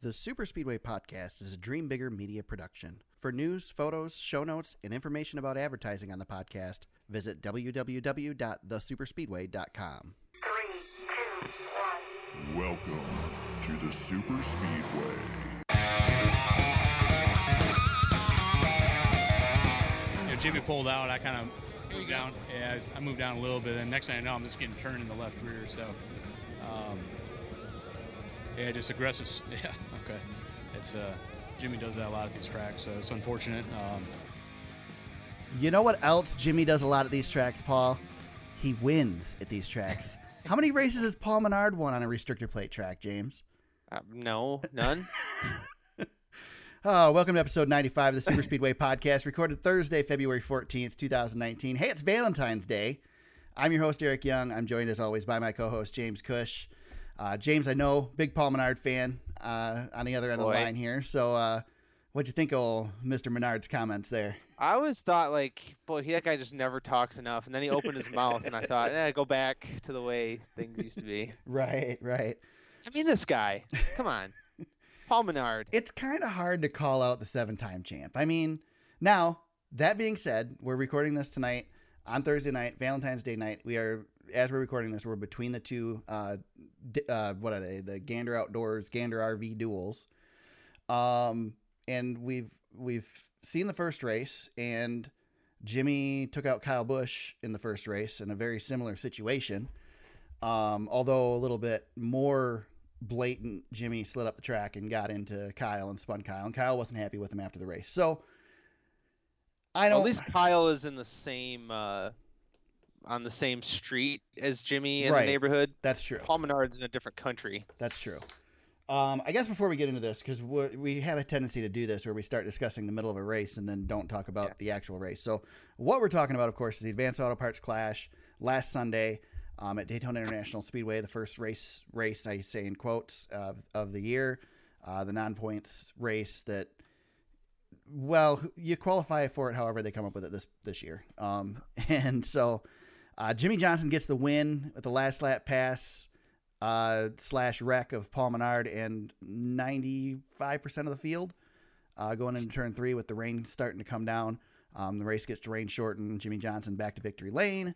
The Super Speedway Podcast is a Dream Bigger media production. For news, photos, show notes, and information about advertising on the podcast, visit www.thesuperspeedway.com. Three, two, one. Welcome to the Super Speedway. You know, Jimmy pulled out. I kind of moved down. Yeah, I moved down a little bit, and next thing I know, I'm just getting turned in the left rear. So, um, yeah, just aggressive. Yeah, okay. It's uh, Jimmy does that a lot at these tracks, so it's unfortunate. Um, You know what else Jimmy does a lot at these tracks, Paul? He wins at these tracks. How many races has Paul Menard won on a restrictor plate track, James? Uh, no, none. Oh, welcome to episode 95 of the Super Speedway Podcast, recorded Thursday, February 14th, 2019. Hey, it's Valentine's Day. I'm your host, Eric Young. I'm joined, as always, by my co host, James Cush. Uh, James, I know, big Paul Menard fan uh, on the other end of the line here. So, uh, what'd you think of Mr. Menard's comments there? I always thought like, boy, he, that guy just never talks enough. And then he opened his mouth, and I thought, eh, go back to the way things used to be. Right, right. I mean, this guy. Come on, Paul Menard. It's kind of hard to call out the seven time champ. I mean, now, that being said, we're recording this tonight on Thursday night, Valentine's Day night. We are, as we're recording this, we're between the two, uh, uh, what are they? The Gander Outdoors, Gander RV duels. Um, and we've, we've seen the first race, and Jimmy took out Kyle Busch in the first race in a very similar situation. Um, although a little bit more blatant, Jimmy slid up the track and got into Kyle and spun Kyle, and Kyle wasn't happy with him after the race. So I Well, don't. at least Kyle is in the same uh, on the same street as Jimmy in Right. the neighborhood. that's true. Paul Menard's in a different country. That's true. Um, I guess before we get into this, because we have a tendency to do this where we start discussing the middle of a race and then don't talk about Yeah. the actual race. So, what we're talking about, of course, is the Advanced Auto Parts Clash last Sunday um, at Daytona International Speedway, the first race race I say in quotes of, of the year, uh, the non points race that. Well, you qualify for it however they come up with it this this year, um, and so uh, Jimmie Johnson gets the win with the last lap pass uh, slash wreck of Paul Menard and 95% of the field uh, going into turn three with the rain starting to come down. Um, the race gets to rain shortened. Jimmie Johnson back to victory lane.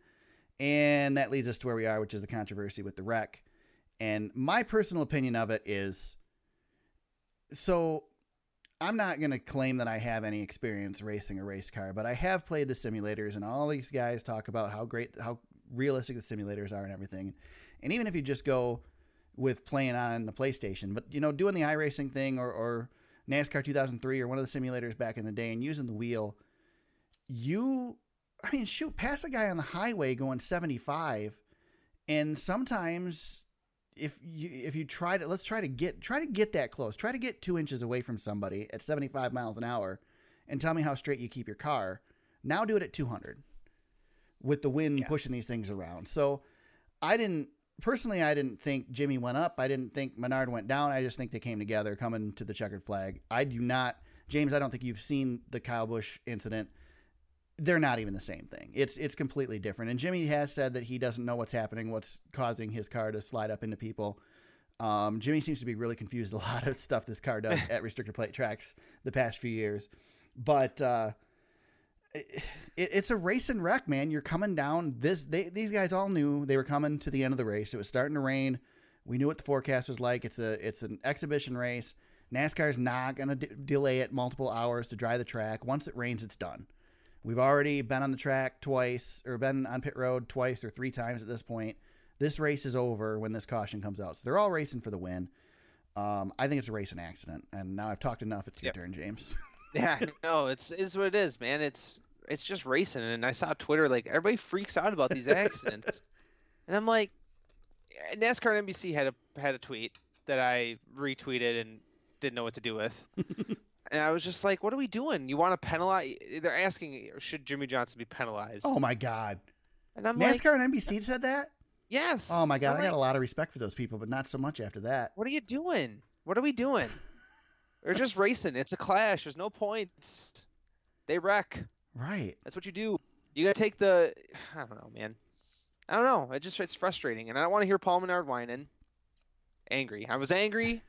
And that leads us to where we are, which is the controversy with the wreck. And my personal opinion of it is so I'm not going to claim that I have any experience racing a race car, but I have played the simulators, and all these guys talk about how great, how realistic the simulators are and everything. And even if you just go with playing on the PlayStation, but you know, doing the iRacing thing or, or NASCAR 2003 or one of the simulators back in the day and using the wheel, you, I mean, shoot, pass a guy on the highway going 75, and sometimes if you if you try to let's try to get try to get that close, try to get two inches away from somebody at 75 miles an hour, and tell me how straight you keep your car. Now do it at 200 with the wind Yeah. pushing these things around. So I didn't personally. I didn't think Jimmy went up. I didn't think Menard went down. I just think they came together coming to the checkered flag. I do not, James. I don't think you've seen the Kyle Busch incident. They're not even the same thing. It's it's completely different. And Jimmy has said that he doesn't know what's happening, what's causing his car to slide up into people. Um, Jimmy seems to be really confused a lot of stuff this car does at restrictor plate tracks the past few years. But uh, it, it's a race and wreck, man. You're coming down. This they, these guys all knew they were coming to the end of the race. It was starting to rain. We knew what the forecast was like. It's a it's an exhibition race. NASCAR's not going to delay it multiple hours to dry the track. Once it rains, it's done. We've already been on the track twice, or been on pit road twice or three times at this point. This race is over when this caution comes out. So they're all racing for the win. Um, I think it's a racing accident. And now I've talked enough. It's your Yep. turn, James. Yeah, no, it's is what it is, man. It's it's just racing, and I saw Twitter like everybody freaks out about these accidents, and I'm like, NASCAR and NBC had a had a tweet that I retweeted and didn't know what to do with, and I was just like, what are we doing? You want to penalize? They're asking, should Jimmie Johnson be penalized? oh my God. and I'm like, NASCAR and NBC said that? yes. Oh my God. I'm I got like, a lot of respect for those people, but not so much after that. What are you doing? What are we doing? We're just racing. It's a clash. There's no points. They wreck. Right. That's what you do. You gotta take the. I don't know, man. I don't know. It just it's frustrating, and I don't want to hear Paul Menard whining. Angry. I was angry,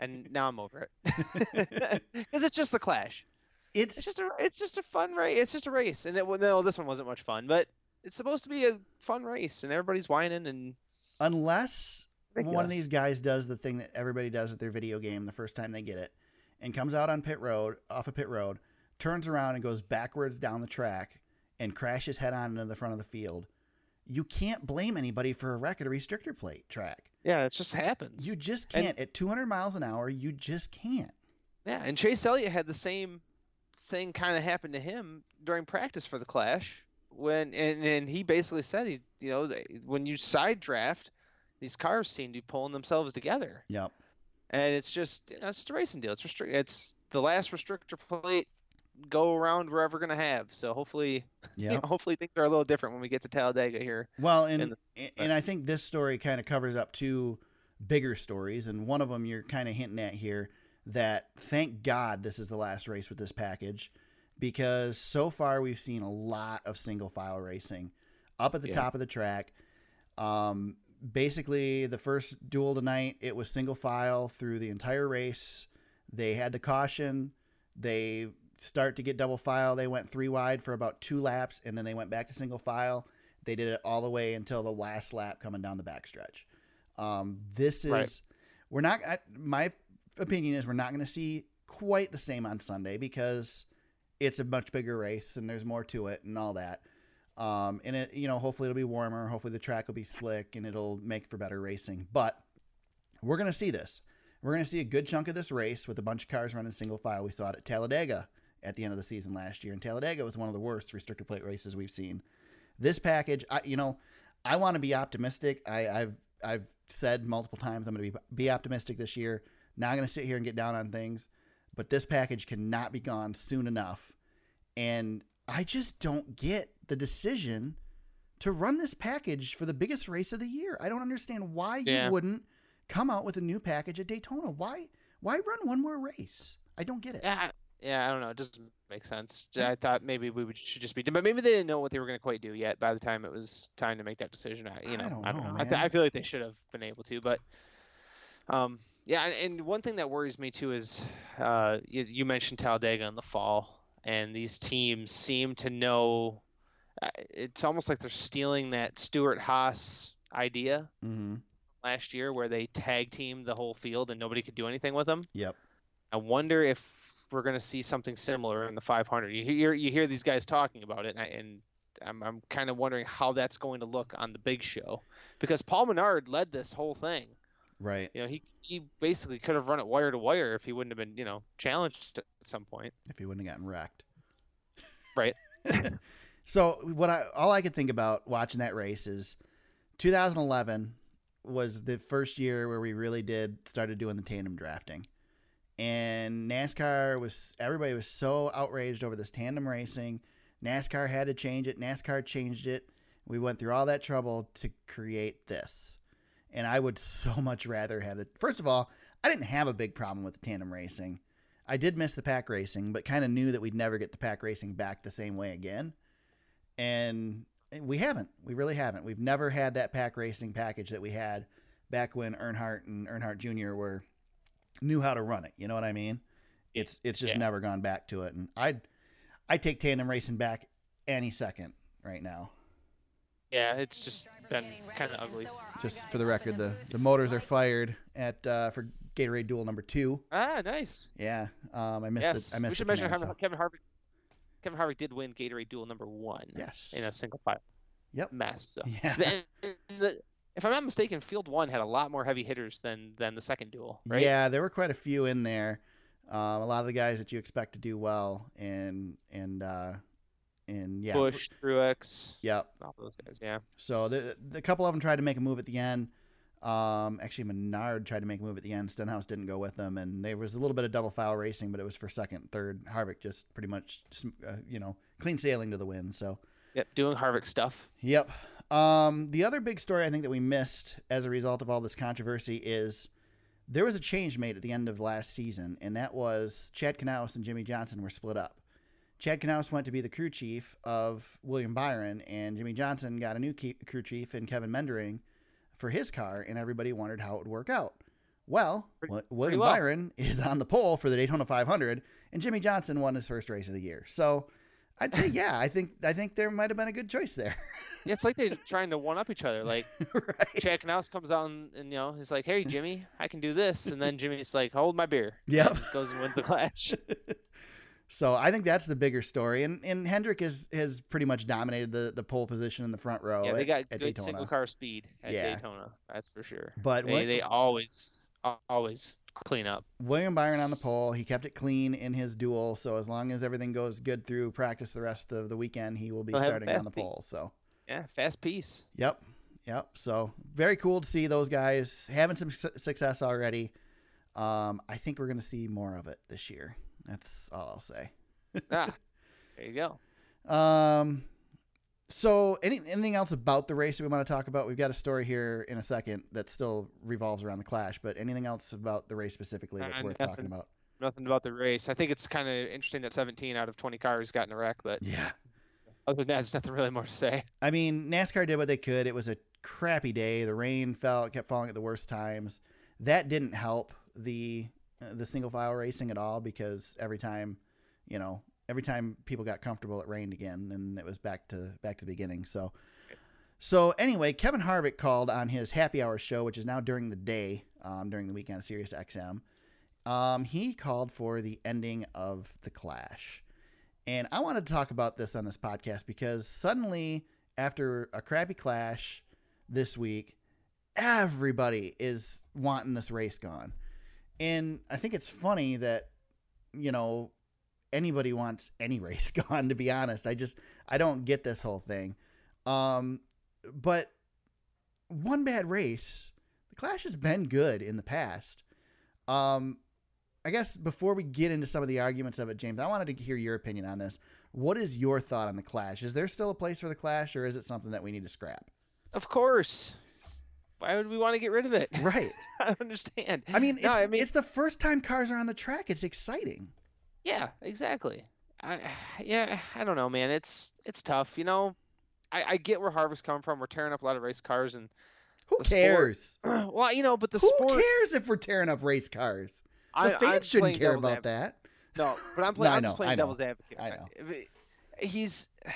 and now I'm over it because it's just the Clash. It's It's just a it's just a fun race. It's just a race, and it well, no, this one wasn't much fun, but it's supposed to be a fun race, and everybody's whining and unless one of these guys does the thing that everybody does with their video game the first time they get it and comes out on pit road off of pit road turns around and goes backwards down the track and crashes head on into the front of the field you can't blame anybody for a wreck at a restrictor plate track yeah, it just happens. you just can't at 200 miles an hour you just can't. Yeah, and Chase Elliott had the same thing kind of happen to him during practice for the Clash when and, and he basically said he you know they, when you side draft these cars seem to be pulling themselves together. Yep. And it's just you know, it's just a racing deal. It's restrict it's the last restrictor plate go around we're ever gonna have so hopefully you know, hopefully things are a little different when we get to Talladega here Well, and in and I think this story kind of covers up two bigger stories, and one of them you're kind of hinting at here. That thank God this is the last race with this package, because so far we've seen a lot of single file racing up at the Yeah. top of the track. Um, basically, the first duel tonight it was single file through the entire race. They had the caution. They start to get double file. They went three wide for about two laps, and then they went back to single file. They did it all the way until the last lap coming down the backstretch. Um, this is Right. we're not. I, my opinion is we're not going to see quite the same on Sunday because it's a much bigger race and there's more to it and all that. Um, and it, you know, hopefully it'll be warmer. Hopefully the track will be slick and it'll make for better racing. But we're going to see this. We're going to see a good chunk of this race with a bunch of cars running single file. We saw it at Talladega at the end of the season last year, and Talladega was one of the worst restricted plate races we've seen. This package, I, you know, I want to be optimistic. I, I've I've said multiple times I'm going to be be optimistic this year. Not going to sit here and get down on things, but this package cannot be gone soon enough. And I just don't get the decision to run this package for the biggest race of the year. I don't understand why Yeah. you wouldn't come out with a new package at Daytona. Why why run one more race? I don't get it. Yeah, I don't know. It doesn't make sense. I thought maybe we would, should just be, but maybe they didn't know what they were going to quite do yet. By the time it was time to make that decision, I, you I know, don't I don't know, know. I, th- I feel like they should have been able to, but, um, yeah. and- And one thing that worries me too is, uh, you, you mentioned Talladega in the fall, and these teams seem to know. uh, It's almost like they're stealing that Stewart-Haas idea Mm-hmm. last year, where they tag team the whole field and nobody could do anything with them. Yep. I wonder if we're going to see something similar in the 500. You hear you hear these guys talking about it, and, I, and I'm I'm kind of wondering how that's going to look on the big show, because Paul Menard led this whole thing. Right. You know, he he basically could have run it wire to wire if he wouldn't have been you know challenged at some point. If he wouldn't have gotten wrecked. Right. So what I all I could think about watching that race is 2011 was the first year where we really did started doing the tandem drafting. And NASCAR was everybody was so outraged over this tandem racing. NASCAR had to change it. NASCAR changed it. We went through all that trouble to create this. And I would so much rather have it. First of all, I didn't have a big problem with the tandem racing. I did miss the pack racing, but kind of knew that we'd never get the pack racing back the same way again. And we haven't. We really haven't. We've never had that pack racing package that we had back when Earnhardt and Earnhardt Jr. were knew how to run it. You know what I mean? It's it's just Yeah. never gone back to it. And I'd I take tandem racing back any second right now. Yeah, it's just been kind of ugly. Just for the record, the, the motors are fired at uh, for Gatorade Duel number two. Ah, nice. Yeah, um, I missed Yes, it. I we should the mention command, Kevin, so- Kevin Harvick. Kevin Harvick did win Gatorade Duel number one. Yes. In a single file Yep. mess. So. Yeah. The- the- if I'm not mistaken, Field One had a lot more heavy hitters than than the second duel, right? Yeah, there were quite a few in there. Um, a lot of the guys that you expect to do well, and and uh, and yeah, Busch, Truex, yep. all those guys. Yeah. So the the couple of them tried to make a move at the end. Um, actually, Menard tried to make a move at the end. Stenhouse didn't go with them, and there was a little bit of double foul racing, but it was for second, third. Harvick just pretty much, uh, you know, clean sailing to the win. So Yep. Doing Harvick stuff. Yep. Um, the other big story I think that we missed as a result of all this controversy is there was a change made at the end of last season, and that was Chad Knaus and Jimmie Johnson were split up. Chad Knaus went to be the crew chief of William Byron, and Jimmie Johnson got a new key, crew chief in Kevin Meendering for his car, and everybody wondered how it would work out. Well, Pretty- Wi- William well. Byron is on the pole for the Daytona 500, and Jimmie Johnson won his first race of the year. So, I'd say, yeah, I think I think there might have been a good choice there. Yeah, it's like they're trying to one up each other. Like right. Chad Knaus comes out and, and you know he's like, "Hey Jimmy, I can do this," and then Jimmy's like, "Hold my beer." Yep. and goes and wins the clash. So I think that's the bigger story, and and Hendrick is has pretty much dominated the the pole position in the front row. yeah, they at- got at good Daytona. single car speed at Yeah. Daytona. That's for sure. But they, what- they always always clean up. William Byron on the pole. He kept it clean in his duel. So as long as everything goes good through practice the rest of the weekend, he will be He'll starting on the beat. pole. So Yeah, fast piece. yep, yep. So very cool to see those guys having some su- success already. Um, I think we're going to see more of it this year. That's all I'll say. ah, there you go. Um, so any anything else about the race that we want to talk about? We've got a story here in a second that still revolves around the clash, but anything else about the race specifically that's Uh, worth nothing. talking about? Nothing about the race. I think it's kind of interesting that 17 out of 20 cars got in a wreck, but Yeah. other than that, there's nothing really more to say. I mean, NASCAR did what they could. It was a crappy day. The rain fell, it kept falling at the worst times. That didn't help the uh, the single file racing at all because every time, you know, every time people got comfortable, it rained again, and it was back to back to the beginning. So, so anyway, Kevin Harvick called on his happy hour show, which is now during the day, um, during the weekend of Sirius XM. Um, he called for the ending of the Clash. And I wanted to talk about this on this podcast because suddenly, after a crappy clash this week, everybody is wanting this race gone. And I think it's funny that, you know, anybody wants any race gone, to be honest. I just, I don't get this whole thing. Um, but one bad race, the Clash has been good in the past. Um, I guess before we get into some of the arguments of it, James, I wanted to hear your opinion on this. What is your thought on the Clash? Is there still a place for the Clash, or is it something that we need to scrap? Of course. Why would we want to get rid of it? Right. I don't understand. I mean, it's, No, I mean- it's the first time cars are on the track. It's exciting. Yeah, exactly. I yeah, I don't know, man. It's it's tough. You know, I, I get where Harvick's coming from. We're tearing up a lot of race cars, and Who The sport- cares? well, you know, but the Who sport. cares if we're tearing up race cars? The I, fans I'm shouldn't care about that. No, but I'm playing. I I'm know, playing devil's advocate. I know. He's.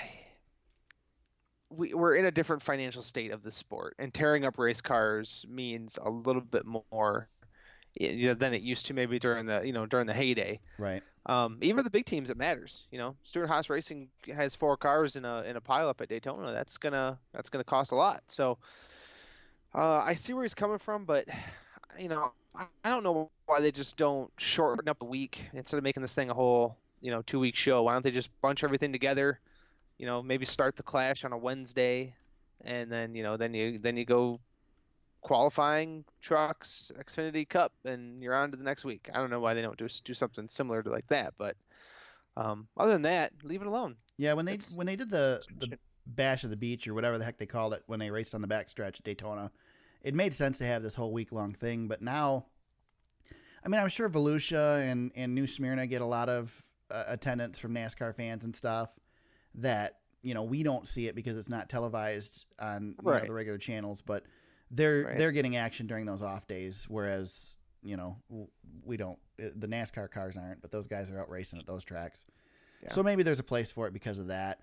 We, we're in a different financial state of the sport, and tearing up race cars means a little bit more you know, than it used to maybe during the you know during the heyday. Right. Um, even for the big teams, it matters. You know, Stewart-Haas Racing has four cars in a in a pileup at Daytona. That's gonna that's gonna cost a lot. So uh, I see where he's coming from, but you know, I, I don't know why they just don't shorten up a week instead of making this thing a whole you know two week show. Why don't they just bunch everything together? You know, maybe start the clash on a Wednesday, and then you know then you then you go qualifying trucks Xfinity Cup, and you're on to the next week. I don't know why they don't do do something similar to like that, but um, other than that, leave it alone. Yeah, when they It's- when they did the the bash of the beach or whatever the heck they called it when they raced on the backstretch at Daytona, it made sense to have this whole week long thing. But now, I mean, I'm sure Volusia and and New Smyrna get a lot of uh, attendance from NASCAR fans and stuff that you know we don't see it because it's not televised on you know, the regular channels, but they're Right. they're getting action during those off days, whereas you know we don't. uh, The NASCAR cars aren't, but those guys are out racing at those tracks. Yeah. So maybe there's a place for it because of that.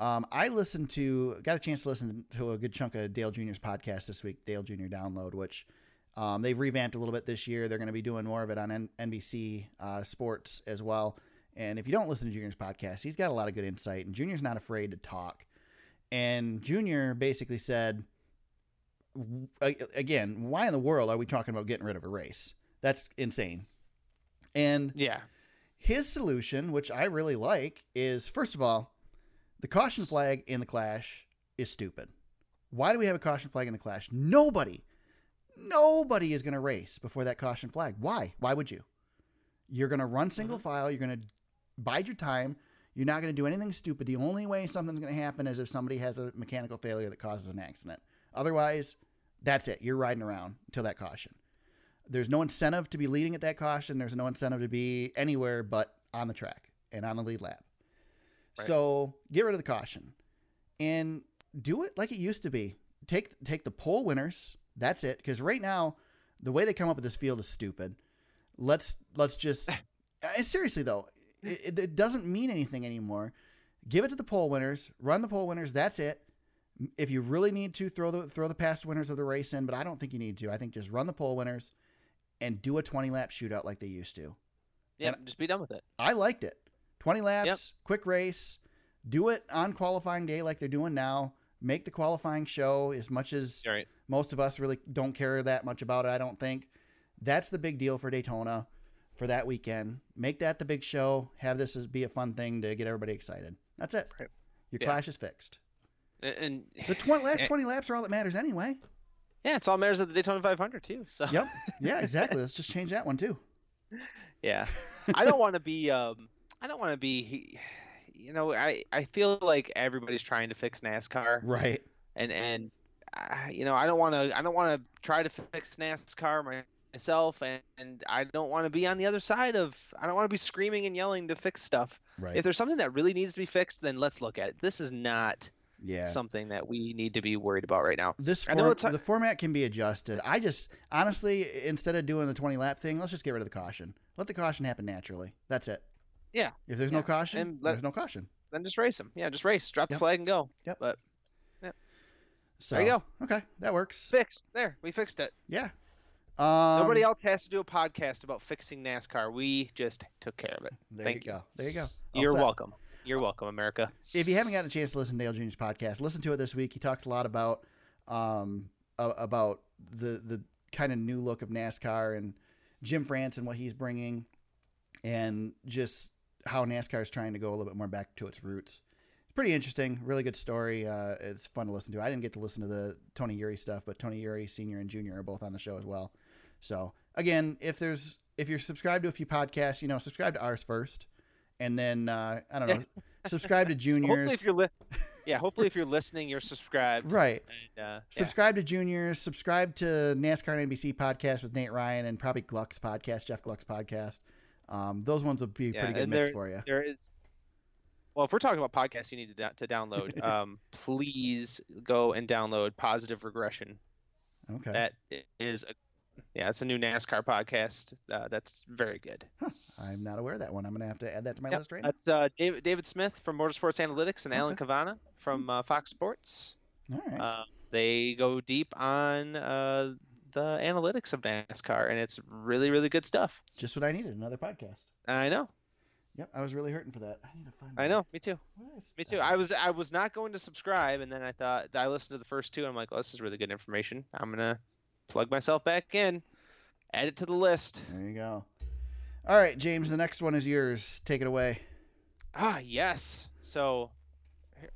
Um, I listened to, got a chance to listen to a good chunk of Dale Jr.'s podcast this week, Dale Jr. Download, which um, they've revamped a little bit this year. They're going to be doing more of it on N- NBC uh, Sports as well. And if you don't listen to Junior's podcast, he's got a lot of good insight, and Junior's not afraid to talk. And Junior basically said, again, why in the world are we talking about getting rid of a race? That's insane. And Yeah, his solution, which I really like, is first of all, the caution flag in the clash is stupid. Why do we have a caution flag in the clash? Nobody, nobody is going to race before that caution flag. Why? Why would you? You're going to run single mm-hmm. file. You're going to bide your time. You're not going to do anything stupid. The only way something's going to happen is if somebody has a mechanical failure that causes an accident. Otherwise, that's it. You're riding around until that caution. There's no incentive to be leading at that caution. There's no incentive to be anywhere but on the track and on the lead lap. Right. So get rid of the caution and do it like it used to be. Take take the pole winners. That's it. Because right now, the way they come up with this field is stupid. Let's let's just seriously though, it- it doesn't mean anything anymore. Give it to the pole winners. Run the pole winners. That's it. If you really need to, throw the throw the past winners of the race in, but I don't think you need to. I think just run the pole winners and do a 20 lap shootout like they used to. Yeah, just be done with it. I liked it. 20 laps, quick race. Do it on qualifying day like they're doing now. Make the qualifying show as much as right. most of us really don't care that much about it, I don't think. That's the big deal for Daytona for that weekend. Make that the big show. Have this as be a fun thing to get everybody excited. That's it. Right. Your Yeah. clash is fixed. And, The 20, last Eh. 20 laps are all that matters anyway. yeah, it's all matters of the Daytona 500 too. So Yep. Yeah, exactly. Let's just change that one too. yeah, I don't want to be. Um, I don't want to be. You know, I I feel like everybody's trying to fix NASCAR, Right. and and uh, you know, I don't want to. I don't want to try to fix NASCAR myself, and, and I don't want to be on the other side of. I don't want to be screaming and yelling to fix stuff. Right. If there's something that really needs to be fixed, then let's look at it. This is not yeah. something that we need to be worried about right now. This I know form, the format can be adjusted. I just honestly, instead of doing the twenty lap thing, let's just get rid of the caution. Let the caution happen naturally. That's it. Yeah. If there's no caution, let- there's no caution. Then just race them. Yeah, just race. Drop Yep. the flag and go. Yep. But So There you go. Okay, that works. fixed. There, we fixed it. Yeah. Um, Nobody else has to do a podcast about fixing NASCAR. We just took care of it. There Thank you go. There you go. All You're set. welcome. You're welcome, America. If you haven't gotten a chance to listen to Dale Jr.'s podcast, listen to it this week. He talks a lot about um about the the kind of new look of NASCAR and Jim France and what he's bringing, and just how NASCAR is trying to go a little bit more back to its roots. It's pretty interesting. Really good story. Uh, it's fun to listen to. I didn't get to listen to the Tony Eury stuff, but Tony Eury Senior and Junior are both on the show as well. So again, if there's if you're subscribed to a few podcasts, you know, subscribe to ours first, and then uh, I don't know, subscribe to Juniors. Hopefully, if you're li- yeah, hopefully if you're listening, you're subscribed. Right. And, uh, yeah. Subscribe to Juniors. Subscribe to NASCAR and NBC podcast with Nate Ryan and probably Gluck's podcast, Jeff Gluck's podcast. Um, those ones will be Yeah, pretty good mix there- for you. There is. Well, if we're talking about podcasts, you need to, to download. Um, please go and download Positive Regression. Okay. That is a, yeah, it's a new NASCAR podcast. Uh, that's very good. I'm not aware of that one. I'm going to have to add that to my Yep, list right now. That's uh, David David Smith from Motorsports Analytics and Alan Cavanna from uh, Fox Sports. All right. Uh, they go deep on uh, the analytics of NASCAR, and it's really, really good stuff. Just what I needed. Another podcast. I know, Yep. I was really hurting for that. I need to find. I know, me too, me too. I was, I was not going to subscribe, and then I thought I listened to the first two, and I'm like, oh, this is really good information. I'm gonna plug myself back in, add it to the list. There you go. All right, James. The next one is yours. Take it away. Ah, yes. So,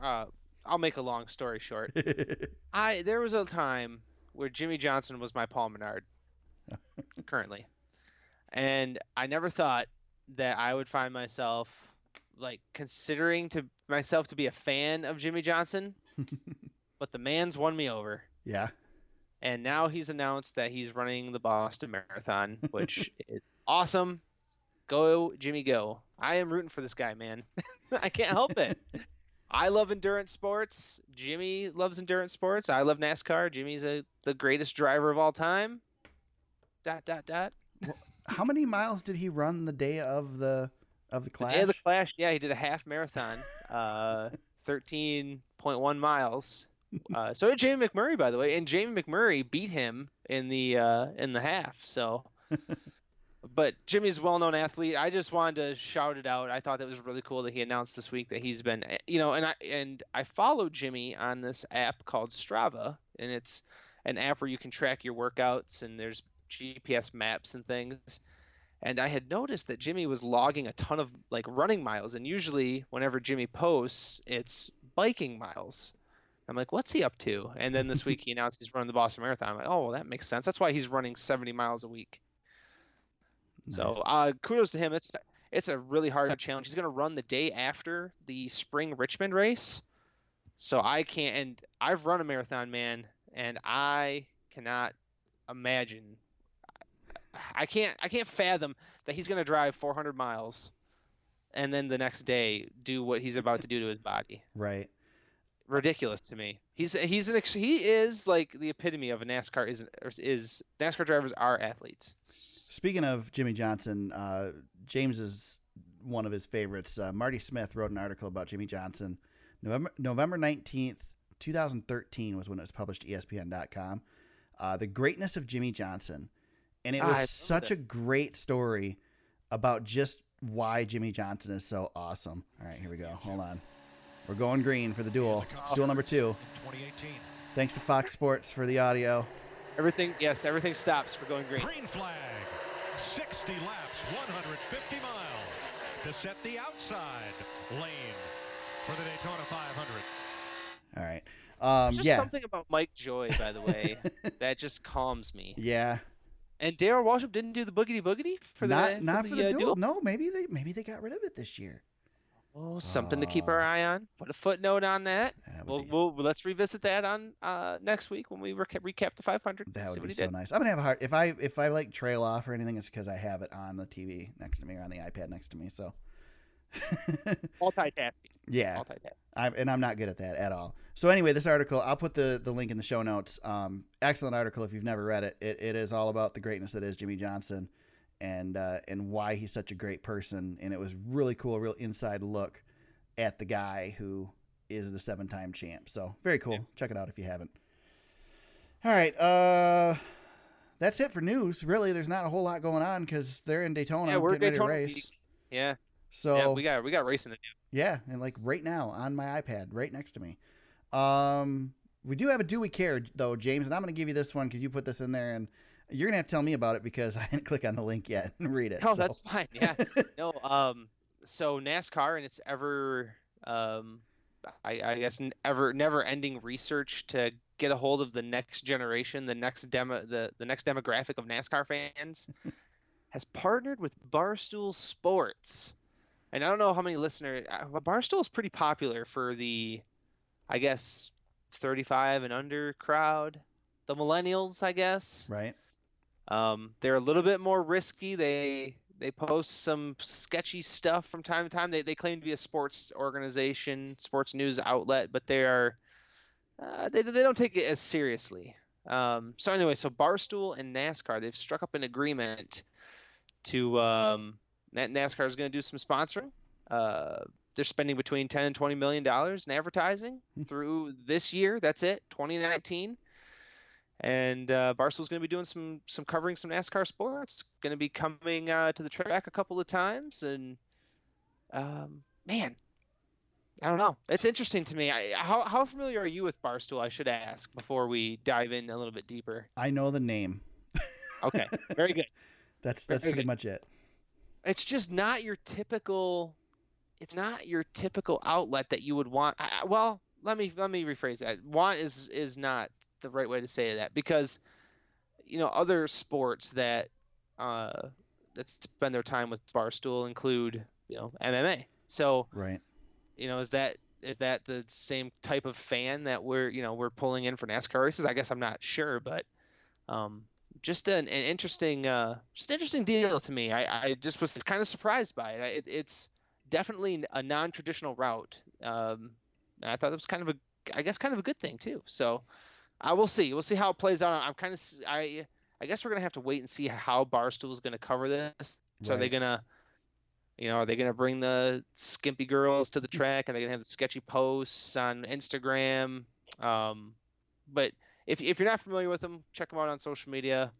uh, I'll make a long story short. I there was a time where Jimmie Johnson was my Paul Menard currently. And I never thought that I would find myself like considering to myself to be a fan of Jimmie Johnson, but the man's won me over. yeah. And now he's announced that he's running the Boston Marathon, which is awesome. Go, Jimmy, go. I am rooting for this guy, man. I can't help it. I love endurance sports. Jimmy loves endurance sports. I love NASCAR. Jimmy's a, the greatest driver of all time. Dot, dot, dot. How many miles did he run the day of the of the The clash? day of the Clash, yeah, he did a half marathon, uh, 13.1 miles. Uh, so did Jamie McMurray, by the way, and Jamie McMurray beat him in the uh, in the half. So, but Jimmy's a well-known athlete. I just wanted to shout it out. I thought that was really cool that he announced this week that he's been, you know, and I and I followed Jimmy on this app called Strava, and it's an app where you can track your workouts and there's GPS maps and things and I had noticed that Jimmy was logging a ton of like running miles, and usually whenever Jimmy posts, it's biking miles. I'm like, what's he up to? And then this week he announced he's running the Boston Marathon. I'm like, oh, well, that makes sense. That's why he's running 70 miles a week. So uh, kudos to him. It's it's a really hard challenge. He's gonna run the day after the spring Richmond race. So I can't, and I've run a marathon, man, and I cannot imagine. I can't I can't fathom that he's gonna drive 400 miles, and then the next day do what he's about to do to his body. Right. Ridiculous to me. He's he's an ex- he is like the epitome of a NASCAR is is NASCAR drivers are athletes. Speaking of Jimmie Johnson, uh, James is one of his favorites. Uh, Marty Smith wrote an article about Jimmie Johnson. November November nineteenth, two thousand thirteen, was when it was published. ESPN.com. Uh, the greatness of Jimmie Johnson, and it Ah, was such it. a great story about just why Jimmie Johnson is so awesome. All right, here we go. Hold on. We're going green for the duel. Duel number two. 2018. Thanks to Fox Sports for the audio. Everything yes, everything stops for going green. Green flag. 60 laps, 150 miles to set the outside lane for the Daytona 500. All right. Um, Just yeah. something about Mike Joy, by the way, that just calms me. Yeah. And Darrell Waltrip didn't do the boogity boogity for not the not for the, uh, duel. No, maybe they maybe they got rid of it this year. Oh, something to keep our Oh. eye on. Put a footnote on that. That We'll, be, we'll let's revisit that on uh, next week when we recap, recap the 500. that would be so did. nice. I'm gonna have a hard if I if I like trail off or anything, it's because I have it on the TV next to me or on the iPad next to me. So Multitasking. yeah, Multitasking. I'm, and I'm not good at that at all. So anyway, this article I'll put the the link in the show notes. Um, excellent article if you've never read it. It, it is all about the greatness that is Jimmie Johnson, and uh, and why he's such a great person. And it was really cool, a real inside look at the guy who is the seven time champ. So very cool. Check it out if you haven't. All right, uh, that's it for news. Really, there's not a whole lot going on because they're in Daytona Yeah, we're getting Daytona ready to race. week. Yeah. So yeah, we got we got racing to do. yeah, and like right now on my iPad, right next to me. Um, we do have a Do We Care though, James, and I'm going to give you this one because you put this in there, and you're going to have to tell me about it because I didn't click on the link yet and read it. Oh, so. that's fine. Yeah. no. Um. So NASCAR and its ever, um, I, I guess ever never-ending research to get a hold of the next generation, the next demo, the the next demographic of NASCAR fans, has partnered with Barstool Sports. And I don't know how many listeners. uh, but Barstool is pretty popular for the, I guess, 35 and under crowd, the millennials, I guess. right. Um, they're a little bit more risky. They they post some sketchy stuff from time to time. They they claim to be a sports organization, sports news outlet, but they are uh, they they don't take it as seriously. Um, so anyway, so Barstool and NASCAR they've struck up an agreement to um, NASCAR is going to do some sponsoring. Uh, they're spending between 10 and 20 million dollars in advertising through this year. That's it, 2019 and uh, Barstool's going to be doing some some covering some NASCAR sports. Going to be coming uh, to the track a couple of times, and um, man, I don't know. It's interesting to me. I, how how familiar are you with Barstool? I should ask before we dive in a little bit deeper. I know the name. Okay, very good. That's that's Very pretty good. much it. It's just not your typical. It's not your typical outlet that you would want. I, I- well, let me let me rephrase that. Want is is not the right way to say that because, you know, other sports that uh that spend their time with Barstool include you know MMA. So Right. you know, is that is that the same type of fan that we're you know we're pulling in for NASCAR races? I guess I'm not sure, but um, just an, an interesting uh, just interesting deal to me. I, I just was kind of surprised by it. It. It's definitely a non-traditional route. Um, and I thought it was kind of a I guess kind of a good thing too. So I will see. We'll see how it plays out. I'm kind of I I guess we're gonna have to wait and see how Barstool is gonna cover this. So are they gonna you know, are they going to bring the skimpy girls to the track? Are they going to have the sketchy posts on Instagram? Um, but if, if you're not familiar with them, check them out on social media.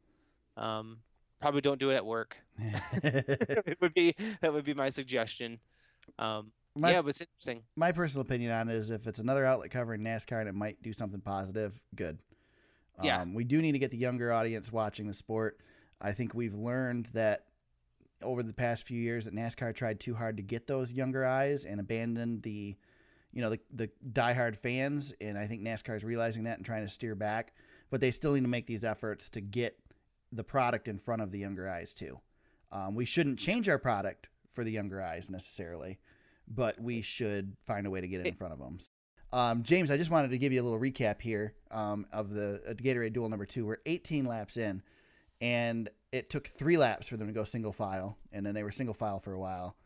Um, probably don't do it at work. it would be that would be my suggestion. Um, my, yeah, but it's interesting. my personal opinion on it is if it's another outlet covering NASCAR and it might do something positive, good. Yeah. Um, we do need to get the younger audience watching the sport. I think we've learned that over the past few years that NASCAR tried too hard to get those younger eyes and abandoned the, you know, the the diehard fans. And I think NASCAR is realizing that and trying to steer back. But they still need to make these efforts to get the product in front of the younger eyes too. Um, we shouldn't change our product for the younger eyes necessarily, but we should find a way to get it in front of them. Um, James, I just wanted to give you a little recap here um, of the uh, Gatorade Duel number two. We're 18 laps in, and it took three laps for them to go single file, and then they were single file for a while,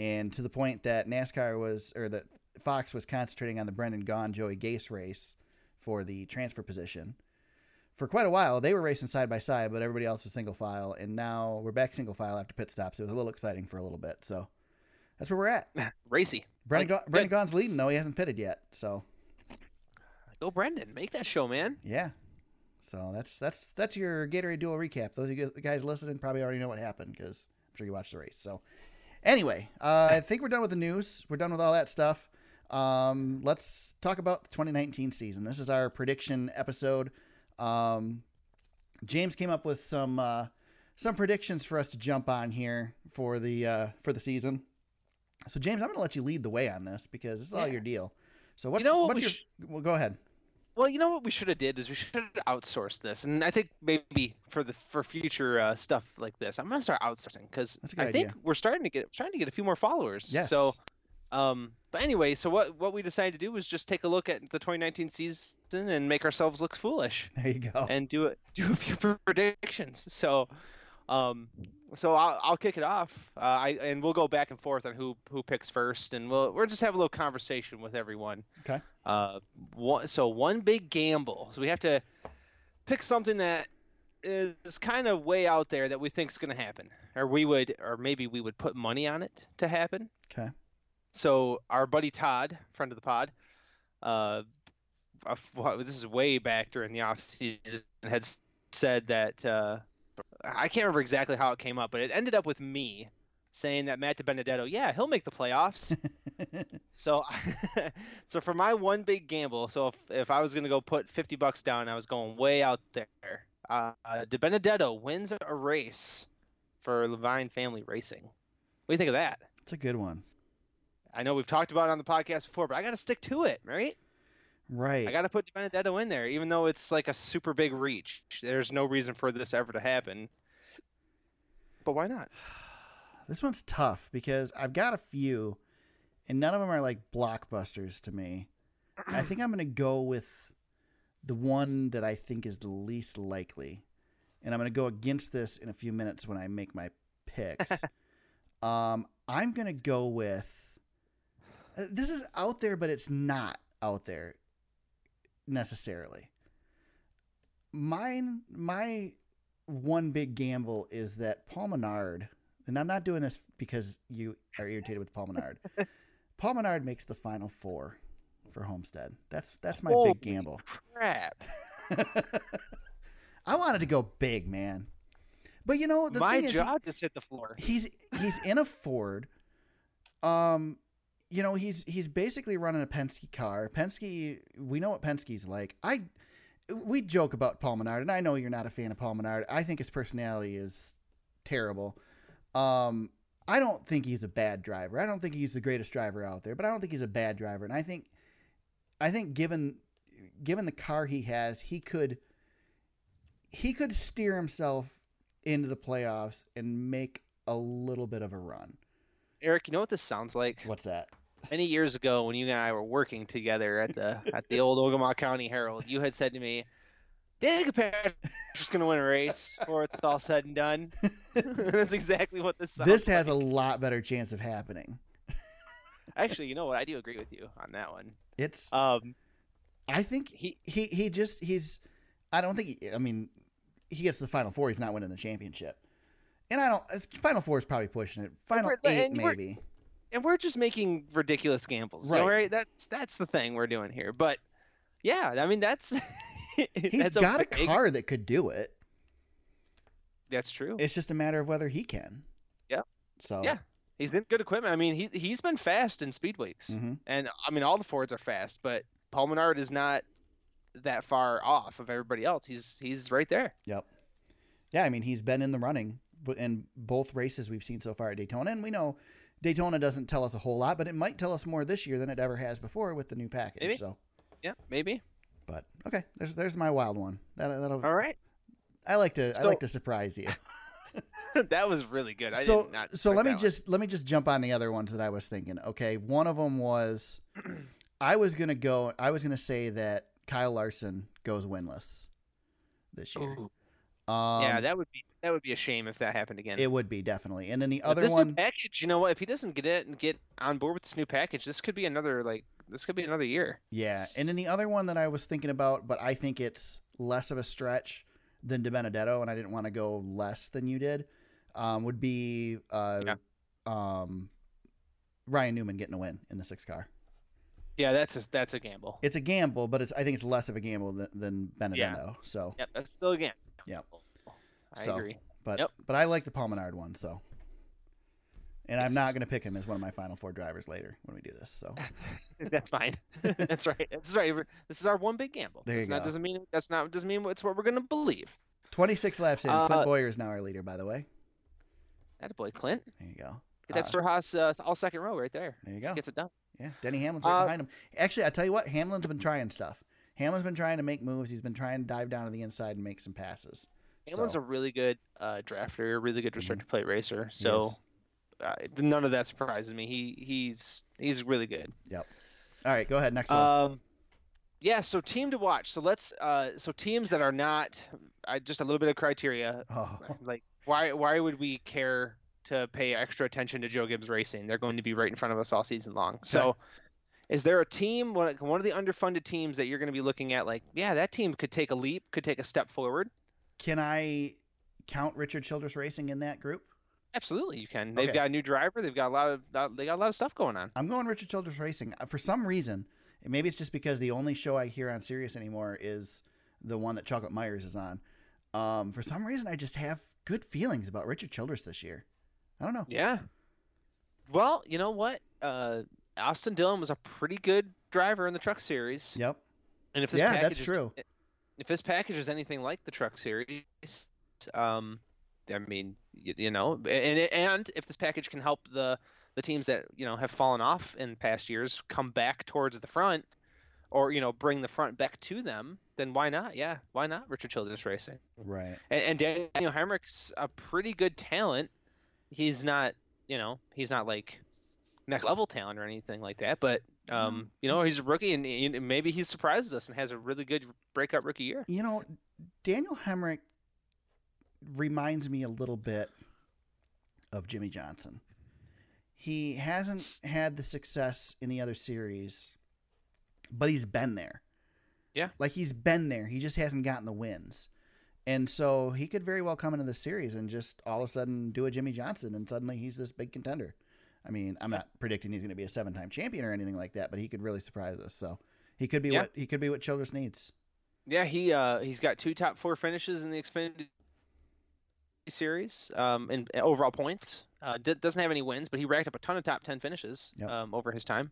and to the point that NASCAR was, or that Fox was concentrating on the Brendan Gaughan Joey Gase race for the transfer position. For quite a while, they were racing side by side, but everybody else was single file, and now we're back single file after pit stops. It was a little exciting for a little bit, so that's where we're at. Racy. Brendan, Like, Brendan Gaughan's leading though; he hasn't pitted yet, so Go Brendan. Make that show, man. yeah. So that's that's that's your Gatorade Duel recap. Those of you guys listening probably already know what happened because I'm sure you watched the race. So anyway, uh, I think we're done with the news. We're done with all that stuff. Um, let's talk about the 2019 season. This is our prediction episode. Um, James came up with some uh, some predictions for us to jump on here for the uh, for the season. So James, I'm going to let you lead the way on this because it's is all your deal. So what's know what what's we your? sh- well, go ahead. Well, you know what we should have did is we should have outsourced this, and I think maybe for the for future uh, stuff like this, I'm gonna start outsourcing because That's a good I think we're starting to get trying to get a few more followers. Yes. So, um, but anyway, so what what we decided to do was just take a look at the 2019 season and make ourselves look foolish There you go. and do it do a few predictions. So, um, so I'll, I'll kick it off. Uh, I and we'll go back and forth on who who picks first, and we'll we'll just have a little conversation with everyone. Okay. Uh, one, so one big gamble. So we have to pick something that is kind of way out there that we think is going to happen, or we would, or maybe we would put money on it to happen. Okay. So our buddy Todd, friend of the pod, uh, this is way back during the off season, had said that uh, I can't remember exactly how it came up, but it ended up with me saying that Matt DiBenedetto, yeah, he'll make the playoffs. so, so for my one big gamble, so if, if I was gonna go put fifty bucks down, I was going way out there. Uh, uh, DiBenedetto wins a race for Leavine Family Racing. What do you think of that? It's a good one. I know we've talked about it on the podcast before, but I got to stick to it, right? Right. I got to put Benedetto in there, even though it's like a super big reach. There's no reason for this ever to happen. But why not? This one's tough because I've got a few, and none of them are like blockbusters to me. I think I'm going to go with the one that I think is the least likely, and I'm going to go against this in a few minutes when I make my picks. um, I'm going to go with. uh, This is out there, but it's not out there necessarily. Mine, my one big gamble is that Paul Menard, and I'm not doing this because you are irritated with Paul Menard. Paul Menard makes the final four for Homestead. That's that's my Holy big gamble. Crap. I wanted to go big, man. But you know, the My thing is, jaw just hit the floor. he's he's in a Ford. Um, you know, he's he's basically running a Penske car. Penske, we know what Penske's like. I we joke about Paul Menard, and I know you're not a fan of Paul Menard. I think his personality is terrible. Um, I don't think he's a bad driver. I don't think he's the greatest driver out there, but I don't think he's a bad driver. And I think, I think given given the car he has, he could he could steer himself into the playoffs and make a little bit of a run. Eric, you know what this sounds like? What's that? Many years ago, when you and I were working together at the at the old Ogemaw County Herald, you had said to me, "Danica Patrick's just going to win a race before it's all said and done." That's exactly what this. This has like. a lot better chance of happening. Actually, you know what? I do agree with you on that one. It's Um, I think he he he just he's I don't think he, I mean he gets to the final four he's not winning the championship. And I don't uh, final four is probably pushing it. Final 8 and we're- maybe. And we're just making ridiculous gambles, Right. right? right? That's that's the thing we're doing here. But yeah, I mean that's He's that's got a big- car that could do it. That's true. It's just a matter of whether he can. Yep. So Yeah. He's in good equipment. I mean, he he's been fast in speed weeks, mhm. and I mean all the Fords are fast, but Paul Menard is not that far off of everybody else. He's he's right there. Yep. Yeah, I mean he's been in the running, in both races we've seen so far at Daytona, and we know Daytona doesn't tell us a whole lot, but it might tell us more this year than it ever has before with the new package. Maybe. So, Yeah, maybe. but okay, there's there's my wild one. That that'll All right. I like to I like to surprise you. that was really good. I so so let me that one. just let me just jump on the other ones that I was thinking. Okay, one of them was I was gonna go. I was gonna say that Kyle Larson goes winless this year. Um, yeah, that would be that would be a shame if that happened again. It would be definitely. And then the other this one, package, you know what? If he doesn't get it and get on board with this new package, this could be another like this could be another year. yeah. And then the other one that I was thinking about, but I think it's less of a stretch than DiBenedetto, and I didn't want to go less than you did, um, would be uh, Yeah. um, Ryan Newman getting a win in the six car. Yeah, that's a that's a gamble. It's a gamble, but it's I think it's less of a gamble than, than Benedetto. So, yeah, that's still a gamble. Yep. I So, agree. but Yep. but I like the Paul Menard one. So, and I'm not going to pick him as one of my final four drivers later when we do this. So, That's fine. that's right. That's right. This is our one big gamble. There you that's not go. doesn't mean that's not doesn't mean it's what we're gonna believe. 26 laps in. Uh, Clint Bowyer is now our leader, by the way. That boy, Clint. There you go. Get that Uh, Stewart-Haas uh, all second row right there. There you go. Gets it done. Yeah, Denny Hamlin's right Uh, behind him. Actually, I tell you what, Hamlin's been trying stuff. Hamlin's been trying to make moves. He's been trying to dive down to the inside and make some passes. Hamlin's So, a really good uh, drafter, a really good restricted plate racer. So uh, none of that surprises me. He he's he's really good. Yep. All right, go ahead. Next one. Um, yeah. So team to watch. So let's. Uh, so teams that are not. I just a little bit of criteria. oh, Like why why would we care to pay extra attention to Joe Gibbs Racing? They're going to be right in front of us all season long. So. Is there a team, one one of the underfunded teams that you're going to be looking at? Like, yeah, that team could take a leap, could take a step forward. Can I count Richard Childress Racing in that group? Absolutely, you can. They've Okay. got a new driver. They've got a lot of they got a lot of stuff going on. I'm going Richard Childress Racing. Uh, For some reason, maybe it's just because the only show I hear on Sirius anymore is the one that Chocolate Myers is on. Um, for some reason, I just have good feelings about Richard Childress this year. I don't know. Yeah. Well, you know what? Uh, Austin Dillon was a pretty good driver in the Truck Series, Yep. and if this Yeah, that's is- true. If this package is anything like the Truck Series, um, I mean, you, you know, and and if this package can help the the teams that you know have fallen off in past years come back towards the front, or you know bring the front back to them, then why not? Yeah, why not? Richard Childress Racing. Right. And, and Daniel Hemric's a pretty good talent. He's not, you know, he's not like next level talent or anything like that. But um, you know, he's a rookie, and, and maybe he surprises us and has a really good breakout rookie year. You know, Daniel Hemric reminds me a little bit of Jimmie Johnson. He hasn't had the success in the other series, but he's been there. Yeah. Like he's been there. He just hasn't gotten the wins. And so he could very well come into the series and just all of a sudden do a Jimmie Johnson and suddenly he's this big contender. I mean, I'm not predicting he's going to be a seven-time champion or anything like that, but he could really surprise us. So he could be Yeah. what he could be what Childress needs. Yeah, he uh, he's got two top four finishes in the Xfinity series um, in in overall points. Uh, d- doesn't have any wins, but he racked up a ton of top ten finishes Yep. um, over his time.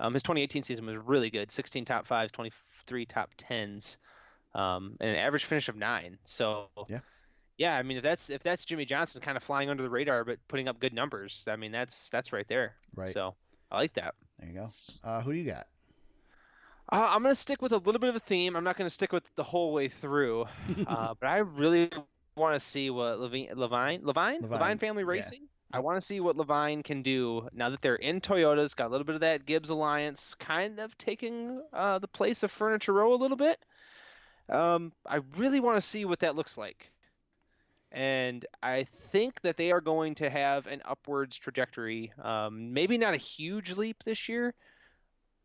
Um, his 2018 season was really good: 16 top fives, 23 top tens, um, and an average finish of nine. So Yeah. Yeah, I mean if that's if that's Jimmie Johnson kind of flying under the radar but putting up good numbers, I mean that's that's right there. Right. So I like that. There you go. Uh, who do you got? Uh, I'm gonna stick with a little bit of a theme. I'm not gonna stick with the whole way through, uh, but I really want to see what Leavine, Leavine, Leavine, Leavine, Family yeah. Racing. I want to see what Leavine can do now that they're in Toyotas. Got a little bit of that Gibbs alliance, kind of taking uh, the place of Furniture Row a little bit. Um, I really want to see what that looks like, and I think that they are going to have an upwards trajectory. Um, maybe not a huge leap this year,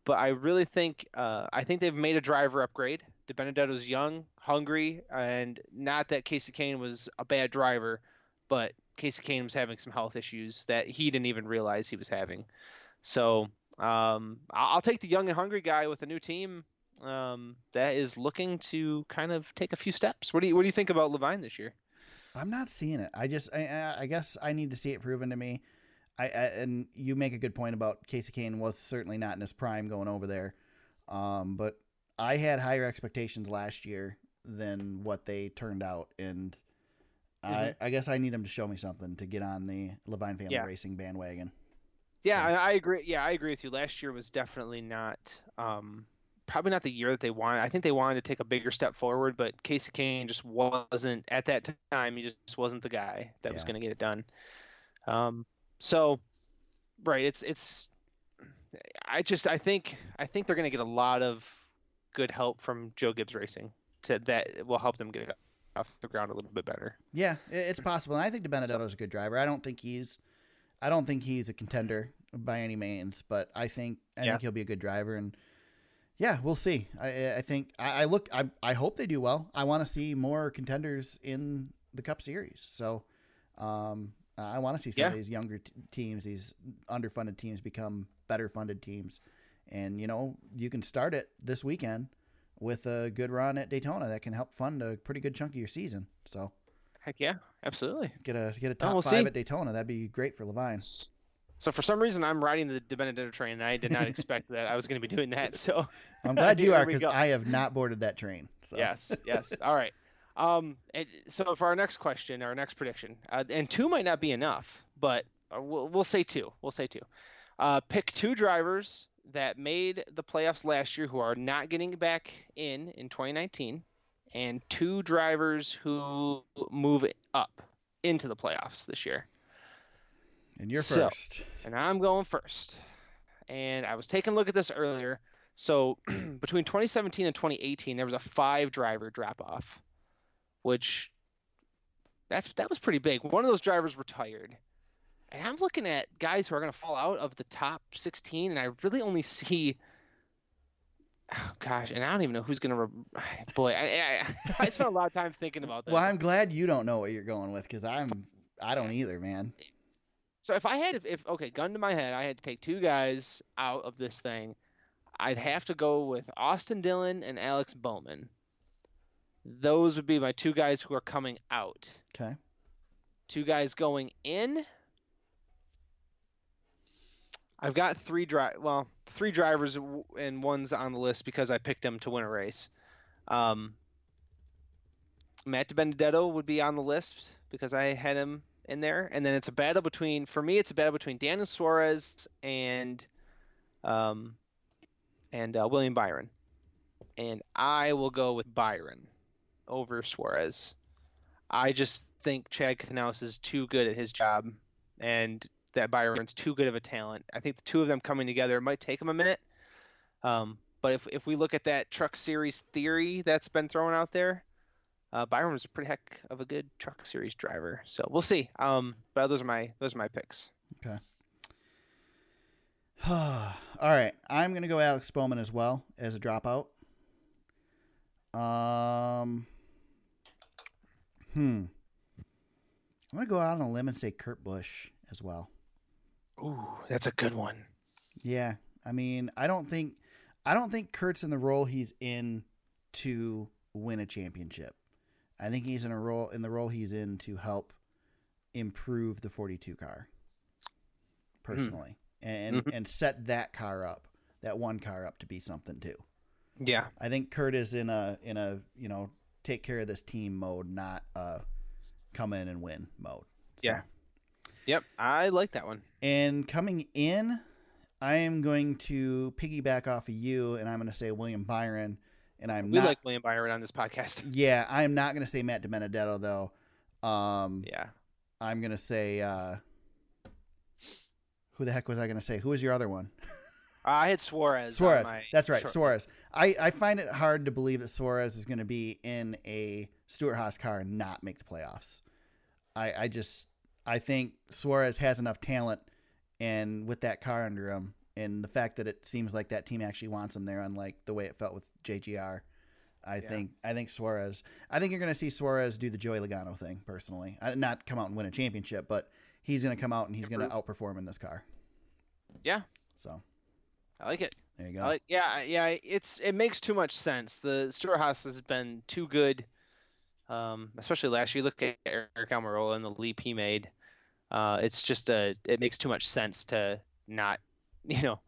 but I really think uh, I think they've made a driver upgrade. DiBenedetto's young, hungry, and not that Kasey Kahne was a bad driver, but Kasey Kahne was having some health issues that he didn't even realize he was having. So um, I'll take the young and hungry guy with a new team um, that is looking to kind of take a few steps. What do you What do you think about Leavine this year? I'm not seeing it. I just, I- I, guess I need to see it proven to me. I, I and you make a good point about Kasey Kahne was certainly not in his prime going over there, um, but I had higher expectations last year than what they turned out, and I, I guess I need him to show me something to get on the Leavine Family Yeah. Racing bandwagon. Yeah, So- I, I agree. Yeah, I agree with you. Last year was definitely not, um, probably not the year that they wanted. I think they wanted to take a bigger step forward, but Kasey Kahne just wasn't at that time. He just wasn't the guy that was going to get it done. Um, so, right, it's it's. I just I think I think they're going to get a lot of good help from Joe Gibbs Racing to that will help them get off the ground a little bit better. Yeah, it's possible. And I think DiBenedetto's a good driver. I don't think he's, I don't think he's a contender by any means, but I think I Yeah. think he'll be a good driver. And yeah, we'll see. I I think I, I look. I I hope they do well. I want to see more contenders in the Cup Series. So, um, I want to see some Yeah. of these younger t- teams, these underfunded teams, become better funded teams. And you know, you can start it this weekend with a good run at Daytona that can help fund a pretty good chunk of your season. So Heck yeah, absolutely. get a get a Oh, top we'll five see. at Daytona. That'd be great for Leavine. So for some reason, I'm riding the DiBenedetto train, and I did not expect that I was going to be doing that. So I'm glad you are because. I have not boarded that train. So. yes, yes. All right. Um, so for our next question, our next prediction, uh, and two might not be enough, but uh, we'll, we'll say two. We'll say two. Uh, pick two drivers that made the playoffs last year who are not getting back in in 2019, and two drivers who move up into the playoffs this year. And you're So- first. and I'm going first. And I was taking a look at this earlier. So between 2017 and 2018, there was a five driver drop off, which that's that was pretty big. One of those drivers retired, and I'm looking at guys who are going to fall out of the top 16, and I really only see. Oh gosh, and I don't even know who's going to. Re- Boy, I, I I spent a lot of time thinking about that. Well, I'm glad you don't know what you're going with because I'm I don't either, man. So if I had, if, if okay, gun to my head, I had to take two guys out of this thing, I'd have to go with Austin Dillon and Alex Bowman. Those would be my two guys who are coming out. Okay. Two guys going in. I've got three dri well, three drivers and one's on the list because I picked them to win a race. Um, Matt DiBenedetto would be on the list because I had him in there, and then it's a battle between for me it's a battle between Daniel Suarez and um and uh, William Byron, and I will go with Byron over Suarez. I just think Chad Knaus is too good at his job, and that Byron's too good of a talent. I think the two of them coming together might take them a minute. Um, but if if we look at that Truck Series theory that's been thrown out there, uh, Byron was a pretty heck of a good Truck Series driver. So we'll see. Um, but those are my those are my picks. Okay. All right, I'm gonna go Alex Bowman as well as a dropout. Um, hmm. I'm gonna go out on a limb and say Kurt Busch as well. Ooh, that's a good one. Yeah, I mean, I don't think, I don't think Kurt's in the role he's in to win a championship. I think he's in a role in the role he's in to help improve the 42 car. Personally, and Mhm. and set that car up, that one car up to be something too. Yeah. I think Kurt is in a in a you know take care of this team mode, not uh come in and win mode. So- Yeah. Yep. I like that one. And coming in, I am going to piggyback off of you, and I'm going to say William Byron. And I'm We not. like William Byron on this podcast. yeah, I am not going to say Matt DiBenedetto though. Um, Yeah. I'm going to say. Uh, who the heck was I going to say? Who was your other one? I had Suarez. on Suarez. my That's right, Suarez. I, I find it hard to believe that Suarez is going to be in a Stewart-Haas car and not make the playoffs. I, I just I think Suarez has enough talent, and with that car under him, and the fact that it seems like that team actually wants him there, unlike the way it felt with JGR. I Yeah. think I think Suarez. I think you're going to see Suarez do the Joey Logano thing personally. I, not come out and win a championship, but he's going to come out and he's going to outperform in this car. Yeah. So I like it. there you go. I like, yeah, yeah. It's it makes too much sense. The Stewart-Haas has been too good, um, especially last year. Look at Aric Almirola and the leap he made. Uh, it's just a it makes too much sense to not, you know,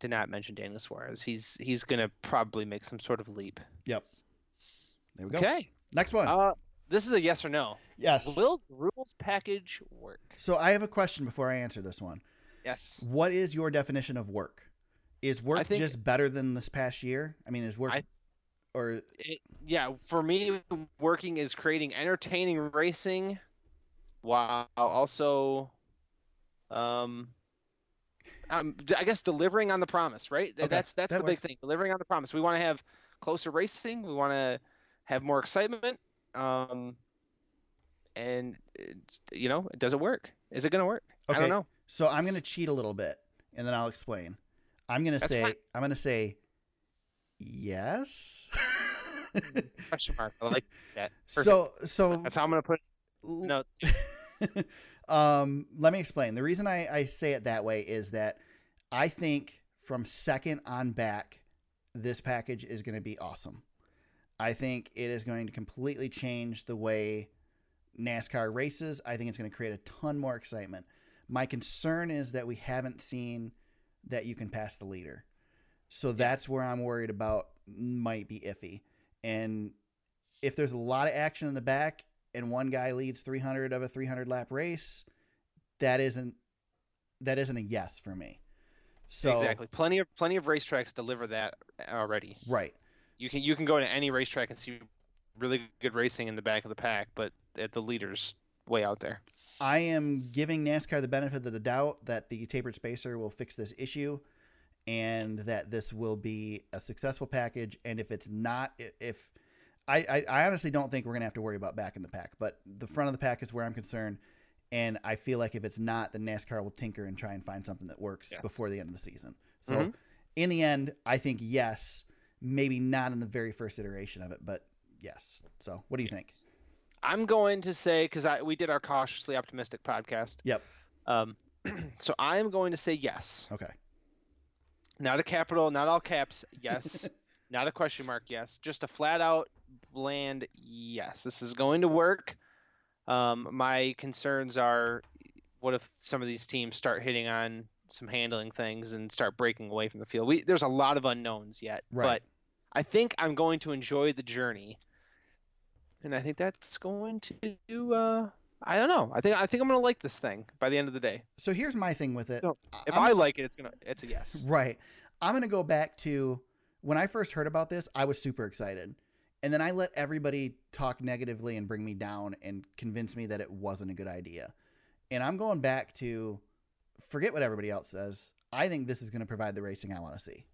to not mention Daniel Suarez. He's he's gonna probably make some sort of leap. Yep. There we go. Okay. Next one. Uh, this is a yes or no. yes. Will rules package work? So I have a question before I answer this one. Yes. What is your definition of work? Is work think- just better than this past year? I mean, is work I- or it, yeah, for me, working is creating entertaining racing, while also, um, um, I guess delivering on the promise, right? Okay, That's that's that the big thing. Delivering on the promise. We want to have closer racing. We want to have more excitement. um, and you know, does it work? Is it going to work? I don't know. So I'm going to cheat a little bit, and then I'll explain. I'm going to say fine. I'm going to say yes. Question mark. I like that. Perfect. so so that's how I'm going to put. No, um, let me explain. The reason I, I say it that way is that I think from second on back, this package is going to be awesome. I think it is going to completely change the way NASCAR races. I think it's going to create a ton more excitement. My concern is that we haven't seen that you can pass the leader. So that's where I'm worried about might be iffy. And if there's a lot of action in the back and one guy leads 300 of a 300 lap race, that isn't that isn't a yes for me. So exactly. Plenty of plenty of racetracks deliver that already. right. You can you can go to any racetrack and see really good racing in the back of the pack, but at the leaders way out there. I am giving NASCAR the benefit of the doubt that the tapered spacer will fix this issue and that this will be a successful package. And if it's not, if I, I, I honestly don't think we're going to have to worry about back in the pack, but the front of the pack is where I'm concerned. And I feel like if it's not, then NASCAR will tinker and try and find something that works Yes. before the end of the season. So Mhm. in the end, I think yes, maybe not in the very first iteration of it, but yes. So what do you think? I'm going to say because I we did our cautiously optimistic podcast. Yep. Um, so I am going to say yes. Okay. Not a capital, not all caps. Yes. not a question mark. Yes. Just a flat out bland yes. This is going to work. Um, my concerns are, what if some of these teams start hitting on some handling things and start breaking away from the field? We there's a lot of unknowns yet, Right. but I think I'm going to enjoy the journey, and I think that's going to. Uh, I don't know. I think I think I'm gonna like this thing by the end of the day. So here's my thing with it. So, If I'm- I like it, it's gonna it's a yes. Right. I'm going to go back to when I first heard about this, I was super excited. And then I let everybody talk negatively and bring me down and convince me that it wasn't a good idea. And I'm going back to forget what everybody else says. I think this is going to provide the racing I want to see.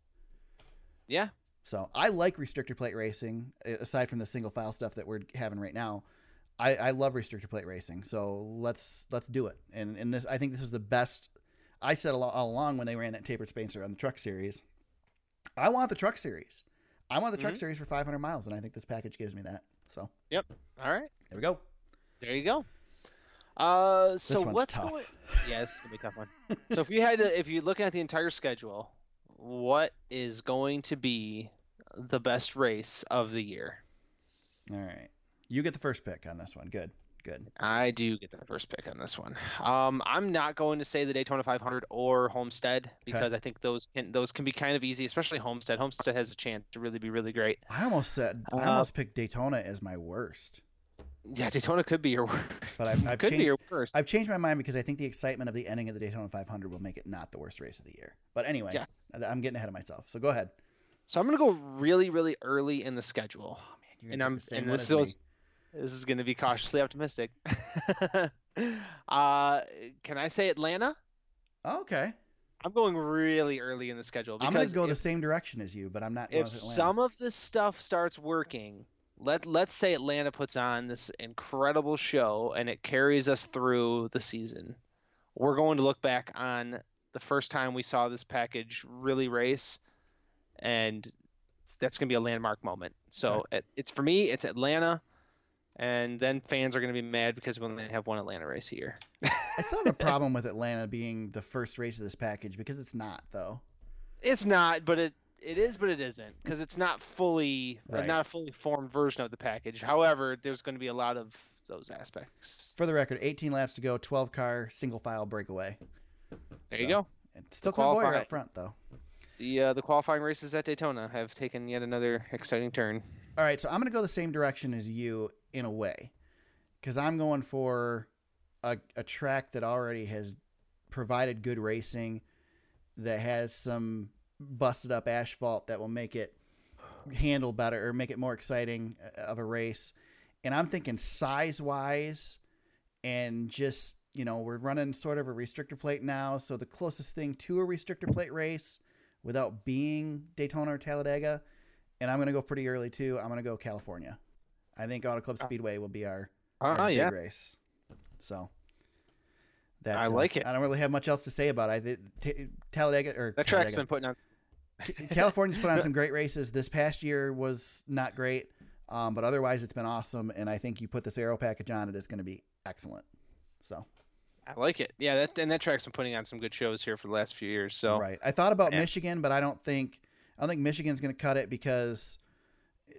Yeah. So I like restrictor plate racing, aside from the single file stuff that we're having right now. I, I love restrictor plate racing, so let's let's do it. And and this, I think this is the best. I said all, all along when they ran that tapered spacer on the truck series, I want the truck series. I want the truck Mhm. series for 500 miles, and I think this package gives me that. So Yep. All right. there we go. There you go. Uh, so this one's what's tough. going? Yeah, it's gonna be a tough one. so if you had to, if you look at the entire schedule, what is going to be the best race of the year? All right, you get the first pick on this one. Good, good. I do get the first pick on this one. Um, I'm not going to say the Daytona 500 or Homestead because I think those can those can be kind of easy, especially Homestead. Homestead has a chance to really be really great. I almost said I Uh, almost picked Daytona as my worst, Yeah, Daytona could be your worst. but I've, I've could changed. be your worst. I've changed my mind because I think the excitement of the ending of the Daytona 500 will make it not the worst race of the year. But anyway, Yes. I- I'm getting ahead of myself. So go ahead. So I'm gonna go really, really early in the schedule. Oh man, you're And gonna I'm the same and this is me. This is gonna be cautiously optimistic. uh, can I say Atlanta? Oh, okay. I'm going really early in the schedule I'm gonna because go the same direction as you, but I'm not. if Atlanta. some of this stuff starts working, let let's say Atlanta puts on this incredible show and it carries us through the season. We're going to look back on the first time we saw this package really race, and that's going to be a landmark moment. So it, it's for me, it's Atlanta, and then fans are going to be mad because we only have one Atlanta race a year. I still have a problem with Atlanta being the first race of this package because it's not though. It's not, but it it is, but it isn't because it's not fully uh, Right. not a fully formed version of the package. However, there's going to be a lot of those aspects. For the record, 18 laps to go, 12 car single file breakaway. There you go. It's still Clint Bowyer Qualify- up front though. The uh, the qualifying races at Daytona have taken yet another exciting turn. All right, so I'm gonna go the same direction as you in a way, because I'm going for a, a track that already has provided good racing, that has some busted up asphalt that will make it handle better or make it more exciting uh, of a race. And I'm thinking size wise, and just you know we're running sort of a restrictor plate now, so the closest thing to a restrictor plate race without being Daytona or Talladega and I'm going to go pretty early too. I'm going to go California. I think Auto Club Speedway will be our, Oh our big race. So that I uh, like it. I don't really have much else to say about it. I, t- Talladega or That track's Talladega. been putting on. California's put on some great races. This past year was not great, um, but otherwise it's been awesome. And I think you put this aero package on it, it's going to be excellent. So I like it. Yeah, that and that track's been putting on some good shows here for the last few years. So right, I thought about Yeah. Michigan, but I don't think I don't think Michigan's going to cut it because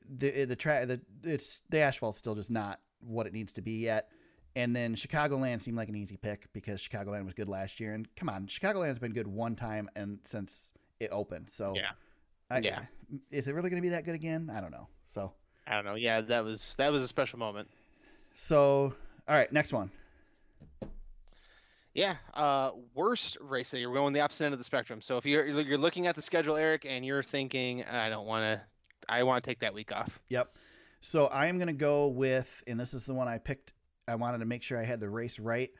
the the track the it's the asphalt's still just not what it needs to be yet. And then Chicagoland seemed like an easy pick because Chicagoland was good last year. And come on, Chicagoland's been good one time and since it opened. So Yeah. I, Yeah. is it really going to be that good again? I don't know. So. I don't know. Yeah, that was that was a special moment. So, all right, next one. Yeah, uh, worst race that you're going the opposite end of the spectrum. So if you're you're looking at the schedule, Eric, and you're thinking, I don't want to, I want to take that week off. Yep. So I am going to go with, and this is the one I picked. I wanted to make sure I had the race right.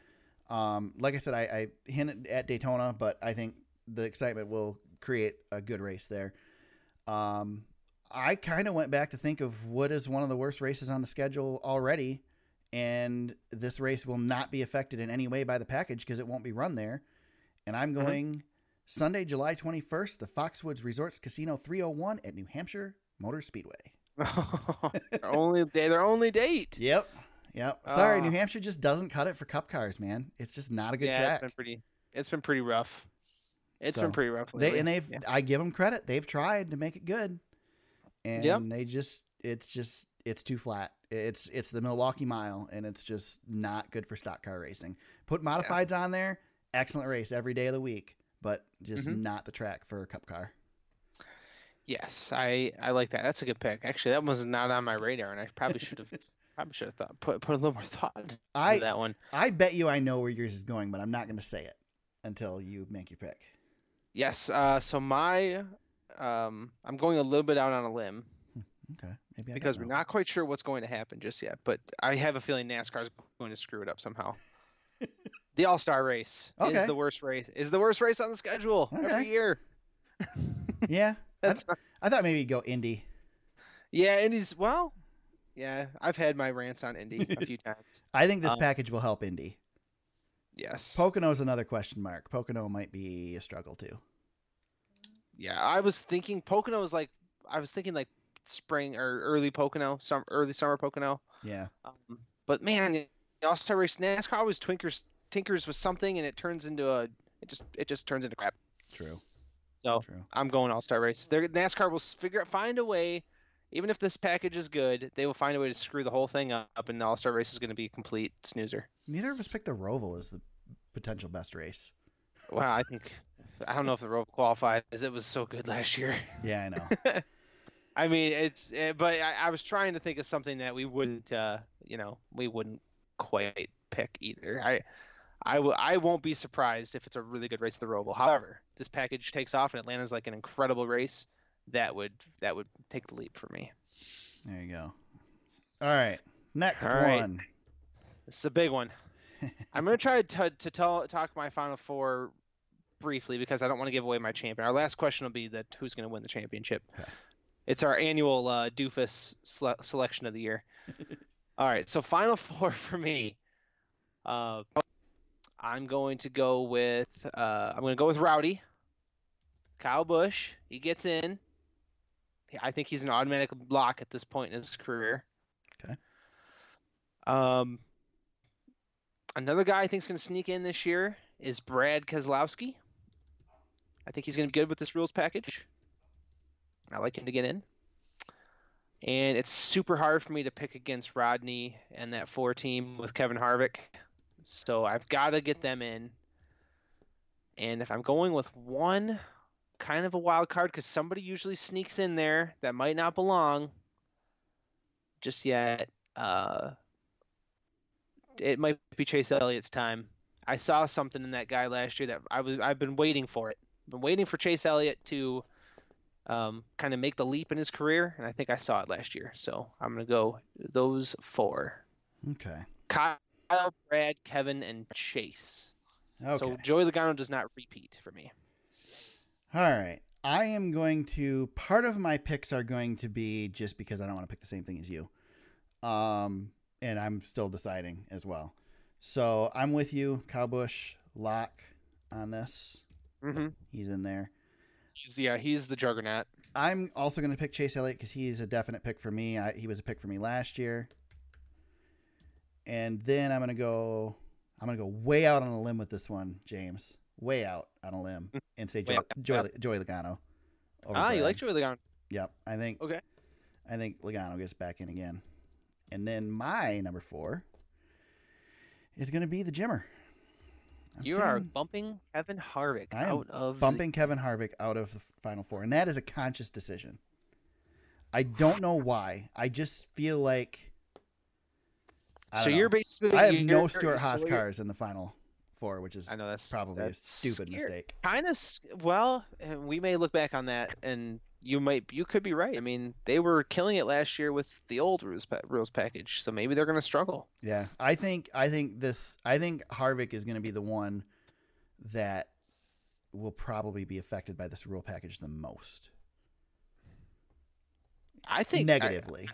Um, like I said, I, I hinted at Daytona, but I think the excitement will create a good race there. Um, I kind of went back to think of what is one of the worst races on the schedule already, and this race will not be affected in any way by the package because it won't be run there. And I'm going Sunday, July 21st, the Foxwoods Resorts Casino 301 at New Hampshire Motor Speedway. their only day, their only date. Yep. Yep. Sorry, Ah. New Hampshire just doesn't cut it for cup cars, man. It's just not a good yeah, track. it's been pretty. It's been pretty rough. It's So, been pretty rough. They lately. and they've Yeah. I give them credit. They've tried to make it good. And Yep. they just it's just it's too flat. It's it's the Milwaukee Mile and it's just not good for stock car racing. Put modifieds on there, excellent race every day of the week, but just Mhm. not the track for a cup car. Yes, I I like that. That's a good pick. Actually, that was not on my radar, and I probably should have probably should have thought put put a little more thought into I that one. I bet you I know where yours is going, but I'm not going to say it until you make your pick. Yes. Uh, so my um, I'm going a little bit out on a limb Okay. Maybe I because we're not quite sure what's going to happen just yet, but I have a feeling NASCAR's going to screw it up somehow. the All Star Race Okay. is the worst race. Is the worst race on the schedule Okay. every year. Yeah. I, That's I thought maybe you'd go Indy. yeah, Indy's well. Yeah, I've had my rants on Indy a few times. I think this Um, package will help Indy. Yes. Pocono is another question mark. Pocono might be a struggle too. Yeah, I was thinking Pocono is like I was thinking like spring or early Pocono, some early summer Pocono. Yeah. Um, but man, the All Star Race NASCAR always twinkers tinkers with something, and it turns into a it just it just turns into crap. True. So True. I'm going All Star Race. They're, NASCAR will figure out find a way, even if this package is good, they will find a way to screw the whole thing up, and the All Star Race is going to be a complete snoozer. Neither of us picked the Roval as the potential best race. Wow, I think I don't know if the rope qualifies. It was so good last year. Yeah, I know. I mean, it's eh, but I, I was trying to think of something that we wouldn't, uh, you know, we wouldn't quite pick either. I, I, w- I won't be surprised if it's a really good race at the Roval. However, this package takes off and Atlanta's like an incredible race. That would that would take the leap for me. there you go. All right. Next All right. one. This is a big one. I'm gonna try to to tell talk my final four briefly because I don't want to give away my champion. Our last question will be that who's gonna win the championship. Okay. It's our annual uh, doofus sele- selection of the year. All right, so final four for me. Uh, I'm going to go with uh, I'm going to go with Rowdy. Kyle Busch. He gets in. I think he's an automatic lock at this point in his career. Okay. Um, another guy I think is going to sneak in this year is Brad Keselowski. I think he's going to be good with this rules package. I like him to get in. And it's super hard for me to pick against Rodney and that four team with Kevin Harvick. So I've got to get them in. And if I'm going with one kind of a wild card, because somebody usually sneaks in there that might not belong just yet, uh, it might be Chase Elliott's time. I saw something in that guy last year that I was I've been waiting for it. been waiting for Chase Elliott to um, kind of make the leap in his career, and I think I saw it last year. So I'm gonna go those four: Okay. Kyle, Brad, Kevin, and Chase. Okay. So Joey Logano does not repeat for me. All right. I am going to. Part of my picks are going to be just because I don't want to pick the same thing as you. Um, and I'm still deciding as well. So I'm with you, Kyle Busch, lock on this. Mm-hmm. He's in there. He's, yeah, he's the juggernaut. I'm also going to pick Chase Elliott because he's a definite pick for me. I, he was a pick for me last year. And then I'm going to go. I'm to go way out on a limb with this one, James. Way out on a limb and say Joy. Joy, Joy Logano. Ah, you like Joey Legon? Yep, I think. Okay. I think Logano gets back in again, and then my number four is going to be the Jimmer. I'm You are bumping Kevin Harvick I am out of the- bumping Kevin Harvick out of the final four, and that is a conscious decision. I don't know why. I just feel like. I So don't you're basically I have no Stewart-Haas so cars in the final four, which is I know that's probably that's a stupid scary. mistake. Kind of well, we may look back on that, and you might you could be right. I mean, they were killing it last year with the old rules pa- rules package, so maybe they're going to struggle. Yeah, I think I think this I think Harvick is going to be the one that will probably be affected by this rule package the most I think I- negatively.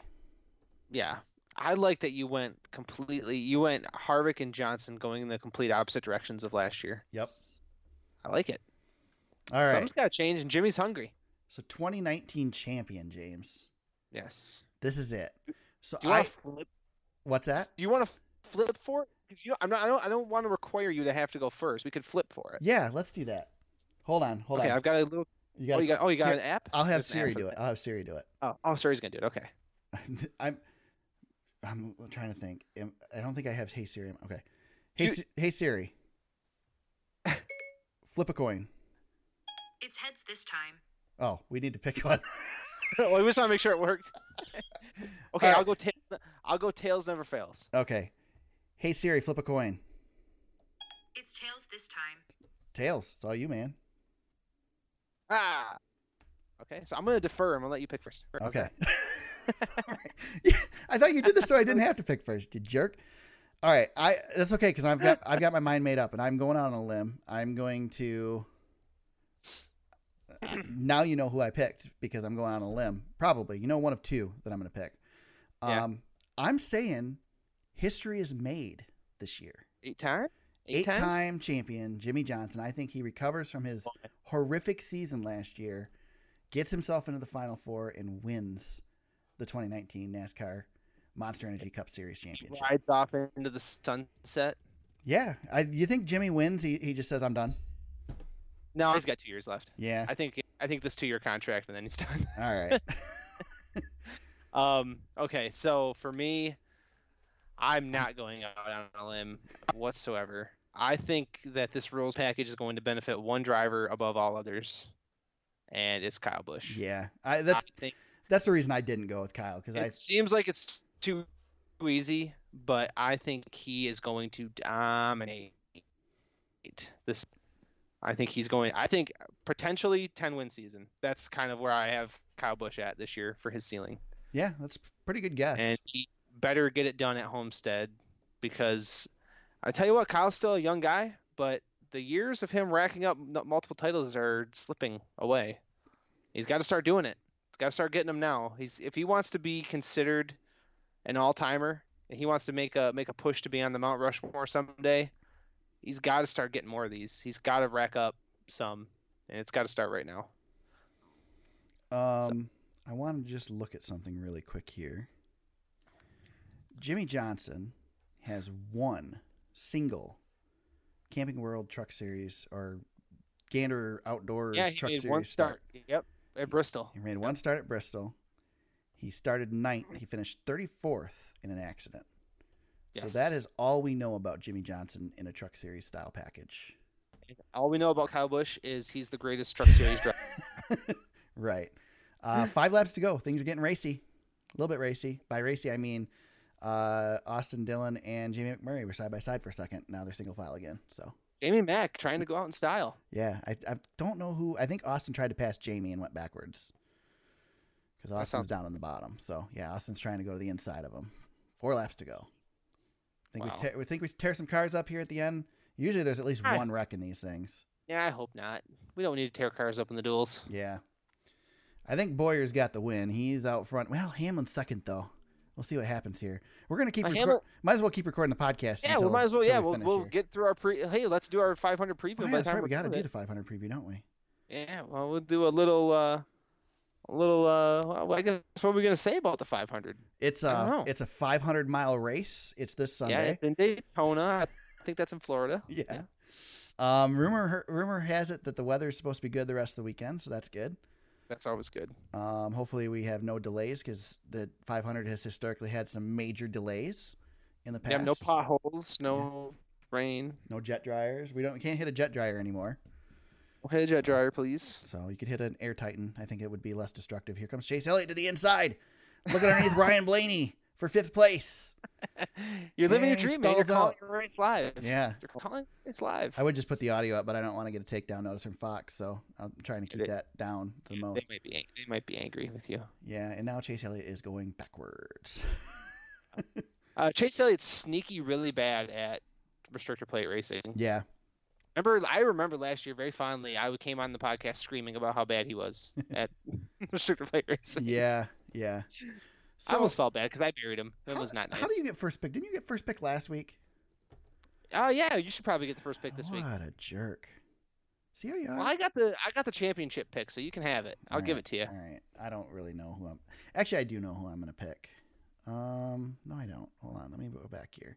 yeah, I like that you went completely. You went Harvick and Johnson going in the complete opposite directions of last year. yep. I like it. All right. Something's got to change, and Jimmy's hungry. So 2019 champion James. Yes. This is it. So I flip? what's that? Do you want to flip for it? You know, I'm not. I don't. I don't want to require you to have to go first. We could flip for it. Yeah, let's do that. Hold on, hold okay, on. Okay, I've got a little. You oh, you got. Oh, you got here, an app. I'll have There's Siri do it. I'll have Siri do it. Oh, oh, Siri's gonna do it. Okay. I'm I'm trying to think. I don't think I have Hey Siri. Okay. Hey You- Hey Siri. Flip a coin. It's heads this time. Oh, we need to pick one. well, we just want to make sure it worked. okay, Alright. I'll go. Ta- I'll go. Tails never fails. okay. Hey Siri, flip a coin. It's tails this time. Tails. It's all you, man. Ah. Okay, so I'm gonna defer. I'm gonna let you pick first. How's Okay. Sorry. I thought you did this so I didn't have to pick first, you jerk. All right, I that's okay because I've got I've got my mind made up and I'm going out on a limb. I'm going to. Now you know who I picked because I'm going out on a limb. Probably you know one of two that I'm going to pick. Yeah. Um, I'm saying history is made this year. Eight time. Eight, times? Eight-time champion Jimmie Johnson. I think he recovers from his horrific season last year, gets himself into the Final Four, and wins the 2019 NASCAR Monster Energy Cup Series championship. Rides off into the sunset. Yeah, I, you think Jimmy wins? He he just says I'm done. No, he's got two years left. Yeah. I think. I think this two-year contract, and then he's done. All right. Um. Okay. So for me, I'm not going out on a limb whatsoever. I think that this rules package is going to benefit one driver above all others, and it's Kyle Busch. yeah. I, that's I think that's the reason I didn't go with Kyle because I it seems like it's too easy, but I think he is going to dominate this. I think he's going. I think potentially 10 win season. That's kind of where I have Kyle Busch at this year for his ceiling. yeah, that's pretty good guess. and he better get it done at Homestead because I tell you what, Kyle's still a young guy, but the years of him racking up multiple titles are slipping away. He's got to start doing it. Got to start getting them now. He's if he wants to be considered an all-timer and he wants to make a make a push to be on the Mount Rushmore someday, he's got to start getting more of these. He's got to rack up some, and it's got to start right now. Um, I want to just look at something really quick here. Jimmie Johnson has one single Camping World Truck Series or Gander Outdoors yeah, Truck Series start. Yep, at Bristol. He made one start at Bristol. He started ninth. He finished 34th in an accident. Yes. So that is all we know about Jimmie Johnson in a Truck Series style package. All we know about Kyle Busch is he's the greatest Truck Series driver. right. Uh, five laps to go. Things are getting racy. A little bit racy. By racy, I mean uh, Austin Dillon and Jamie McMurray were side by side for a second. Now they're single file again. So, Jamie Mack trying to go out in style. yeah, I, I don't know who. I think Austin tried to pass Jamie and went backwards because Austin's sounds- down on the bottom. So, yeah, Austin's trying to go to the inside of him. Four laps to go. I think Wow. we, tear, we think we tear some cars up here at the end. Usually, there's at least I- one wreck in these things. Yeah, I hope not. We don't need to tear cars up in the duels. Yeah. I think Bowyer's got the win. He's out front. Well, Hamlin's second though. We'll see what happens here. We're gonna keep. Hamil- might as well keep recording the podcast. Yeah, until, we might as well. Yeah, we we'll, we'll get through our pre. Hey, let's do our 500 preview. Oh, by yeah, that's time right. We got to do the 500 preview, don't we? Yeah, well, we'll do a little. uh a little. uh well, I guess what are we gonna say about the 500? It's a it's a 500 mile race. It's this Yeah, Sunday. it's in Daytona. I think that's in Florida. Yeah. Um, rumor rumor has it that the weather is supposed to be good the rest of the weekend, so that's good. That's always good. Um, hopefully we have no delays because the 500 has historically had some major delays in the past. Yeah, no potholes, no rain. No jet dryers. We don't we can't hit a jet dryer anymore. We'll hit a jet dryer, please. So you could hit an Air Titan. I think it would be less destructive. Here comes Chase Elliott to the inside. Looking underneath Ryan Blaney for fifth place. You're living your dream, man. You're calling out. your race live. Yeah. You're calling it's live. I would just put the audio up, but I don't want to get a takedown notice from Fox, so I'm trying to keep It- that down to the They most. might be they might be angry with you. Yeah, and now Chase Elliott is going backwards. Uh, Chase Elliott's sneaky really bad at restrictor plate racing. yeah, Remember, I remember last year very fondly. I came on the podcast screaming about how bad he was at restrictor plate racing. yeah, yeah. I almost felt bad because I buried him. It how, was not nice. how do you get first pick? Didn't you get first pick last week? Oh yeah, you should probably get the first pick this what week. a jerk. See how you are? Well, I got the I got the championship pick, so you can have it. I'll give it to you. All right. I don't really know who I'm. Actually, I do know who I'm going to pick. Um, no, I don't. Hold on. Let me go back here.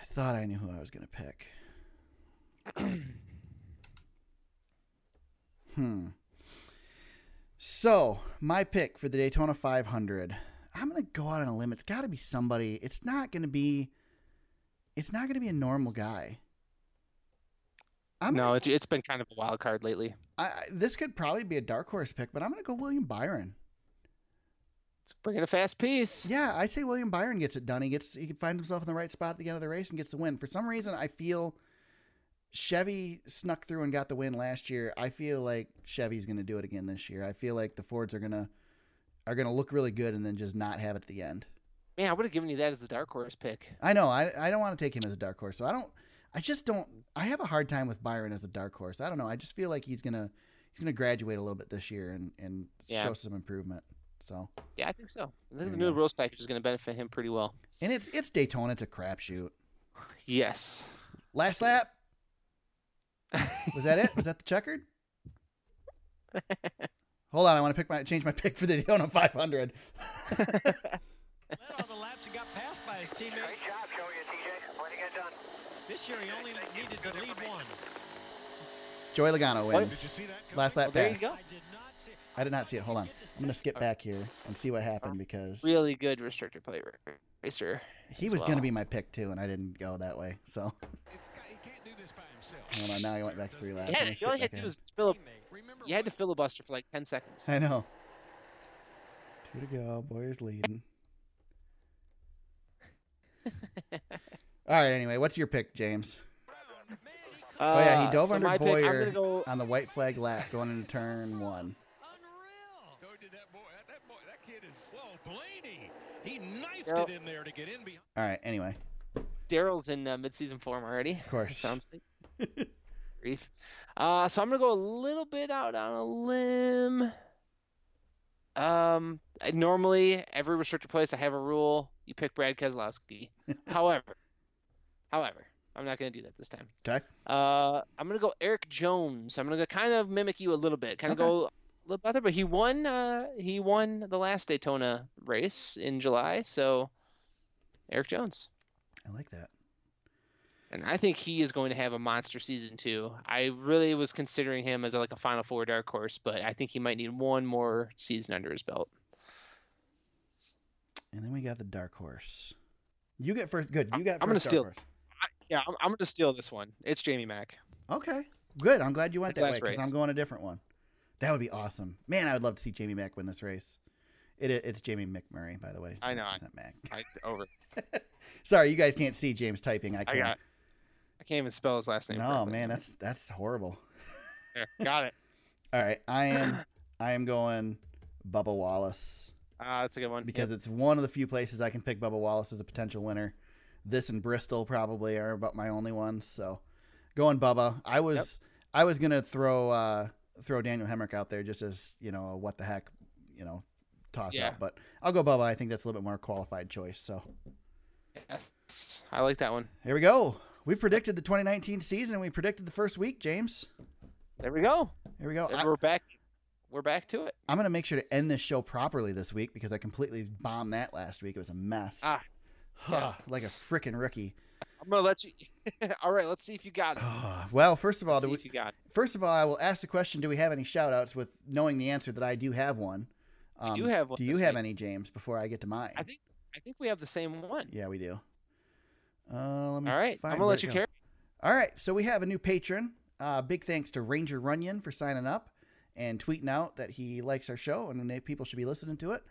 I thought I knew who I was going to pick. hmm. So, my pick for the Daytona 500. I'm going to go out on a limb. It's got to be somebody. It's not going to be. It's not going to be a normal guy. I'm no, gonna- it, it's been kind of a wild card lately. I, I this could probably be a dark horse pick, but I'm going to go William Byron. It's bringing a fast piece. Yeah, I say William Byron gets it done. He gets he can find himself in the right spot at the end of the race and gets the win. For some reason, I feel Chevy snuck through and got the win last year. I feel like Chevy's going to do it again this year. I feel like the Fords are going to are going to look really good and then just not have it at the end. Man, I would have given you that as the dark horse pick. I know. I I don't want to take him as a dark horse. So I don't I just don't I have a hard time with Byron as a dark horse. I don't know. I just feel like he's going to he's going to graduate a little bit this year and and Yeah. show some improvement. So, Yeah, I think so. I think the new rules package is going to benefit him pretty well. and it's it's Daytona, it's a crapshoot. Yes. Last lap, Was that it? Was that the checkered? Hold on, I want to pick my change my pick for the Daytona 500. Led all the laps and got passed by his teammate. Great job showing you, TJ. Way to get done. This year he only needed to lead one. Joey Logano Did you wins. see that? Last lap Well, there you pass. go. I did not see. I did not see it. Hold on. I'm gonna skip back here and see what happened because Really good restrictor plate ra- racer. he was well. gonna be my pick too, and I didn't go that way. So hold on. Now I went back three laps. Yeah, Let you only back had to do was fill, Teammate. you had to filibuster for like 10 seconds. I know. Two to go. Bowyer's leading. All right. Anyway, what's your pick, James? Oh yeah, he Uh, dove so under my pick, Boyer go. on the white flag lap going into turn one. Unreal. Told you that boy, that boy, that kid is. Whoa, Blaney! He knifed it in there to get in behind. All right. Anyway, Darrell's in uh, midseason form already. of course. Sounds like grief. Uh, so I'm gonna go a little bit out on a limb. Um, I, normally every restricted place I have a rule: you pick Brad Keselowski. however, however, I'm not gonna do that this time. Okay. Uh, I'm gonna go Erik Jones. I'm gonna go kind of mimic you a little bit, kind of Okay. go a little better, but he won. Uh, he won the last Daytona race in July, so Erik Jones. I like that. And I think he is going to have a monster season too. I really was considering him as like a Final Four dark horse, but I think he might need one more season under his belt. And then we got the dark horse. You get first. Good. You got. I'm gonna steal- horse. Yeah, I'm, I'm going to steal this one. It's Jamie Mack. Okay. Good. I'm glad you went It's that way because. I'm going a different one. That would be awesome. Man, I would love to see Jamie Mack win this race. It, it's Jamie McMurray, by the way. I know, It's not Mac. I over. Sorry, you guys can't see James typing. I I can. got. I can't even spell his last name. no, correctly. man, that's that's horrible. There, got it. All right, I am I am going Bubba Wallace Ah, that's a good one. because it's one of the few places I can pick Bubba Wallace as a potential winner. This and Bristol probably are about my only ones. So going Bubba. I was I was gonna throw uh, throw Daniel Hemric out there just as you know a what the heck you know toss Yeah. out. But I'll go Bubba. I think that's a little bit more qualified choice. So Yes, I like that one. here we go. We predicted the 2019 season. We predicted the first week, James. There we go. Here we go. And I, we're back. We're back to it. I'm going to make sure to end this show properly this week because I completely bombed that last week. It was a mess. Ah, yeah. like a freaking rookie. I'm gonna let you. all right, let's see if you got it. well, first of all, Let's do see we, you got first of all, I will ask the question: Do we have any shout outs with knowing the answer that I do have one? Um, do have one Do you have week. any, James? Before I get to mine, I think. I think we have the same one. yeah, we do. Uh, let me All right, I'm gonna let you carry. All right, so we have a new patron. Uh, big thanks to Ranger Runyon for signing up and tweeting out that he likes our show and people should be listening to it.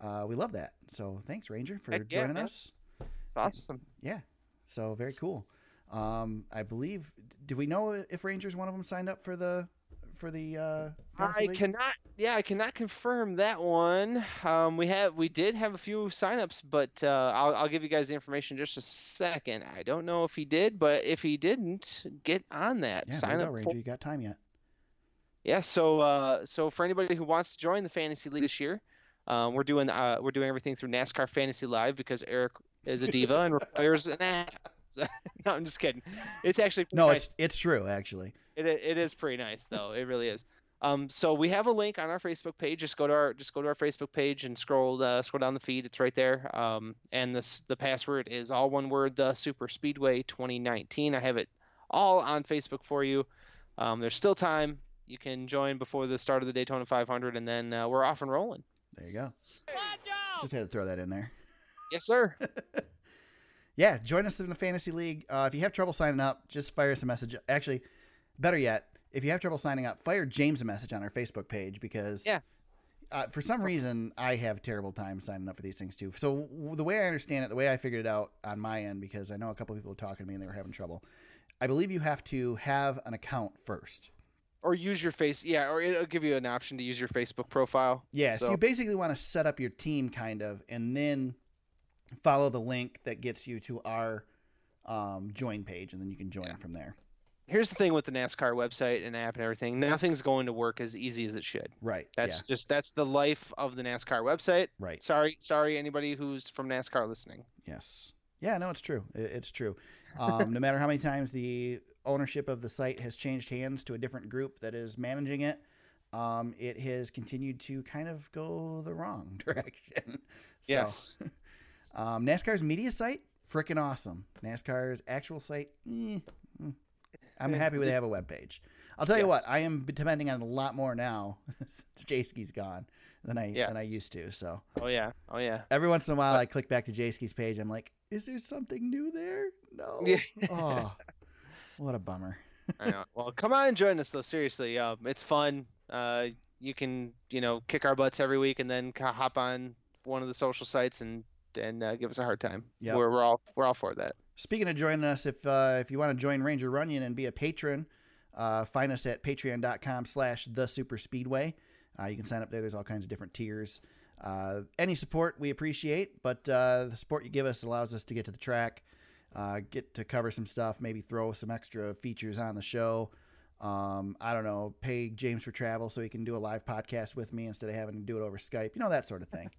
Uh, we love that. So thanks, Ranger, for Heck joining us. Awesome. Yeah, so very cool. Um, I believe. Do we know if Ranger's one of them signed up for the for the? Uh, I league? cannot. Yeah, I cannot confirm that one. Um, we have we did have a few signups, but uh, I'll I'll give you guys the information in just a second. I don't know if he did, but if he didn't, get on that. Yeah, Sign up. go, for- Ranger. You got time yet? Yeah, so uh, so for anybody who wants to join the fantasy league this year, um, we're doing uh, we're doing everything through NASCAR Fantasy Live because Eric is a diva and requires an app. no, I'm just kidding. It's actually No, nice. it's it's true actually. It, it is pretty nice though. It really is. Um, so we have a link on our Facebook page. Just go to our just go to our Facebook page and scroll uh, scroll down the feed. It's right there. Um, and this the password is all one word. The Super Speedway 2019. I have it all on Facebook for you. Um, there's still time. You can join before the start of the Daytona 500, and then uh, we're off and rolling. There you go. Just had to throw that in there. Yes, sir. Yeah, join us in the fantasy league. Uh, if you have trouble signing up, just fire us a message. Actually, better yet, if you have trouble signing up, fire James a message on our Facebook page because Yeah. uh, for some reason I have terrible time signing up for these things too. So w- the way I understand it, the way I figured it out on my end, because I know a couple people were talking to me and they were having trouble. I believe you have to have an account first. or use your face. Yeah, or it'll give you an option to use your Facebook profile. Yeah, so, So- you basically want to set up your team kind of, and then follow the link that gets you to our um, join page, and then you can join Yeah. from there. Here's the thing with the NASCAR website and app and everything. Nothing's going to work as easy as it should. Right. That's just that's the life of the NASCAR website. Right. Sorry, sorry, anybody who's from NASCAR listening. Yes. Yeah. No, it's true. It's true. Um, no matter how many times the ownership of the site has changed hands to a different group that is managing it, um, it has continued to kind of go the wrong direction. So, Yes. Um, NASCAR's media site, freaking awesome. NASCAR's actual site, eh. I'm happy they have a web page. I'll tell you what, I am depending on a lot more now since Jayski's gone than I than I used to. So Oh yeah. Oh yeah. every once in a while, I click back to Jayski's page. I'm like, is there something new there? No. Yeah. oh, what a bummer. I know. Well, come on and join us though. Seriously, um, it's fun. Uh, you can you know kick our butts every week and then hop on one of the social sites and and uh, give us a hard time. Yep. We're we're all we're all for that. Speaking of joining us, if uh, if you want to join Ranger Runyon and be a patron, uh, find us at patreon.com slash the super speedway. Uh, you can sign up there. There's all kinds of different tiers. Uh, any support we appreciate, but uh, the support you give us allows us to get to the track, uh, get to cover some stuff, maybe throw some extra features on the show. Um, I don't know, pay James for travel so he can do a live podcast with me instead of having to do it over Skype. You know, that sort of thing.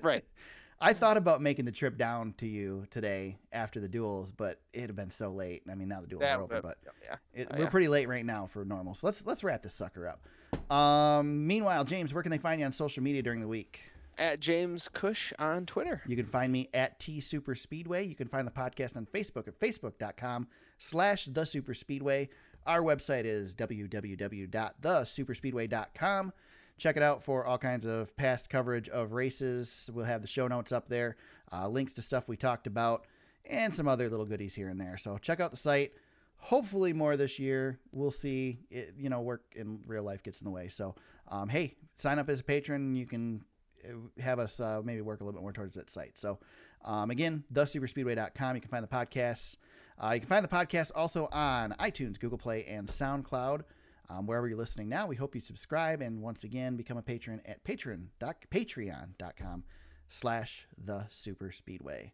Right. I thought about making the trip down to you today after the duels, but it had been so late. I mean, now the duels That are over, but yeah. it, Oh, we're yeah. pretty late right now for normal. So let's let's wrap this sucker up. Um, meanwhile, James, where can they find you on social media during the week? At James Cush on Twitter. You can find me at T Super Speedway. You can find the podcast on Facebook at facebook.com slash the Super Speedway. Our website is www.thesuperspeedway.com. Check it out for all kinds of past coverage of races. We'll have the show notes up there, uh, links to stuff we talked about, and some other little goodies here and there. So check out the site. Hopefully more this year. We'll see. It, you know, work in real life gets in the way. So, um, hey, sign up as a patron. You can uh, have us uh, maybe work a little bit more towards that site. So, um, again, thesuperspeedway.com. You can find the podcasts. Uh, you can find the podcast also on iTunes, Google Play, and SoundCloud. Um, wherever you're listening now, we hope you subscribe and once again become a patron at patron doc, patreon.com slash the super speedway.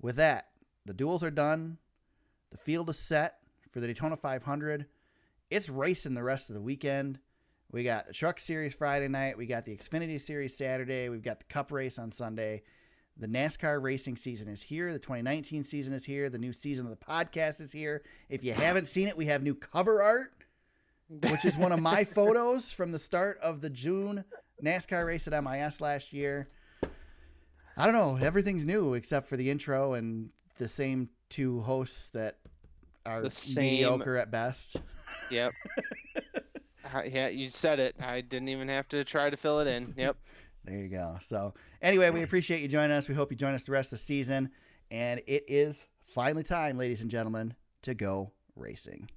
With that, the duels are done. The field is set for the Daytona 500. It's racing the rest of the weekend. We got the Truck Series Friday night. We got the Xfinity Series Saturday. We've got the Cup race on Sunday. The NASCAR racing season is here. The 2019 season is here. The new season of the podcast is here. If you haven't seen it, we have new cover art, which is one of my photos from the start of the June NASCAR race at MIS last year. I don't know. Everything's new except for the intro and the same two hosts that are The same- mediocre at best. Yep. Yeah, you said it. I didn't even have to try to fill it in. Yep. There you go. So, anyway, we appreciate you joining us. We hope you join us the rest of the season. And it is finally time, ladies and gentlemen, to go racing.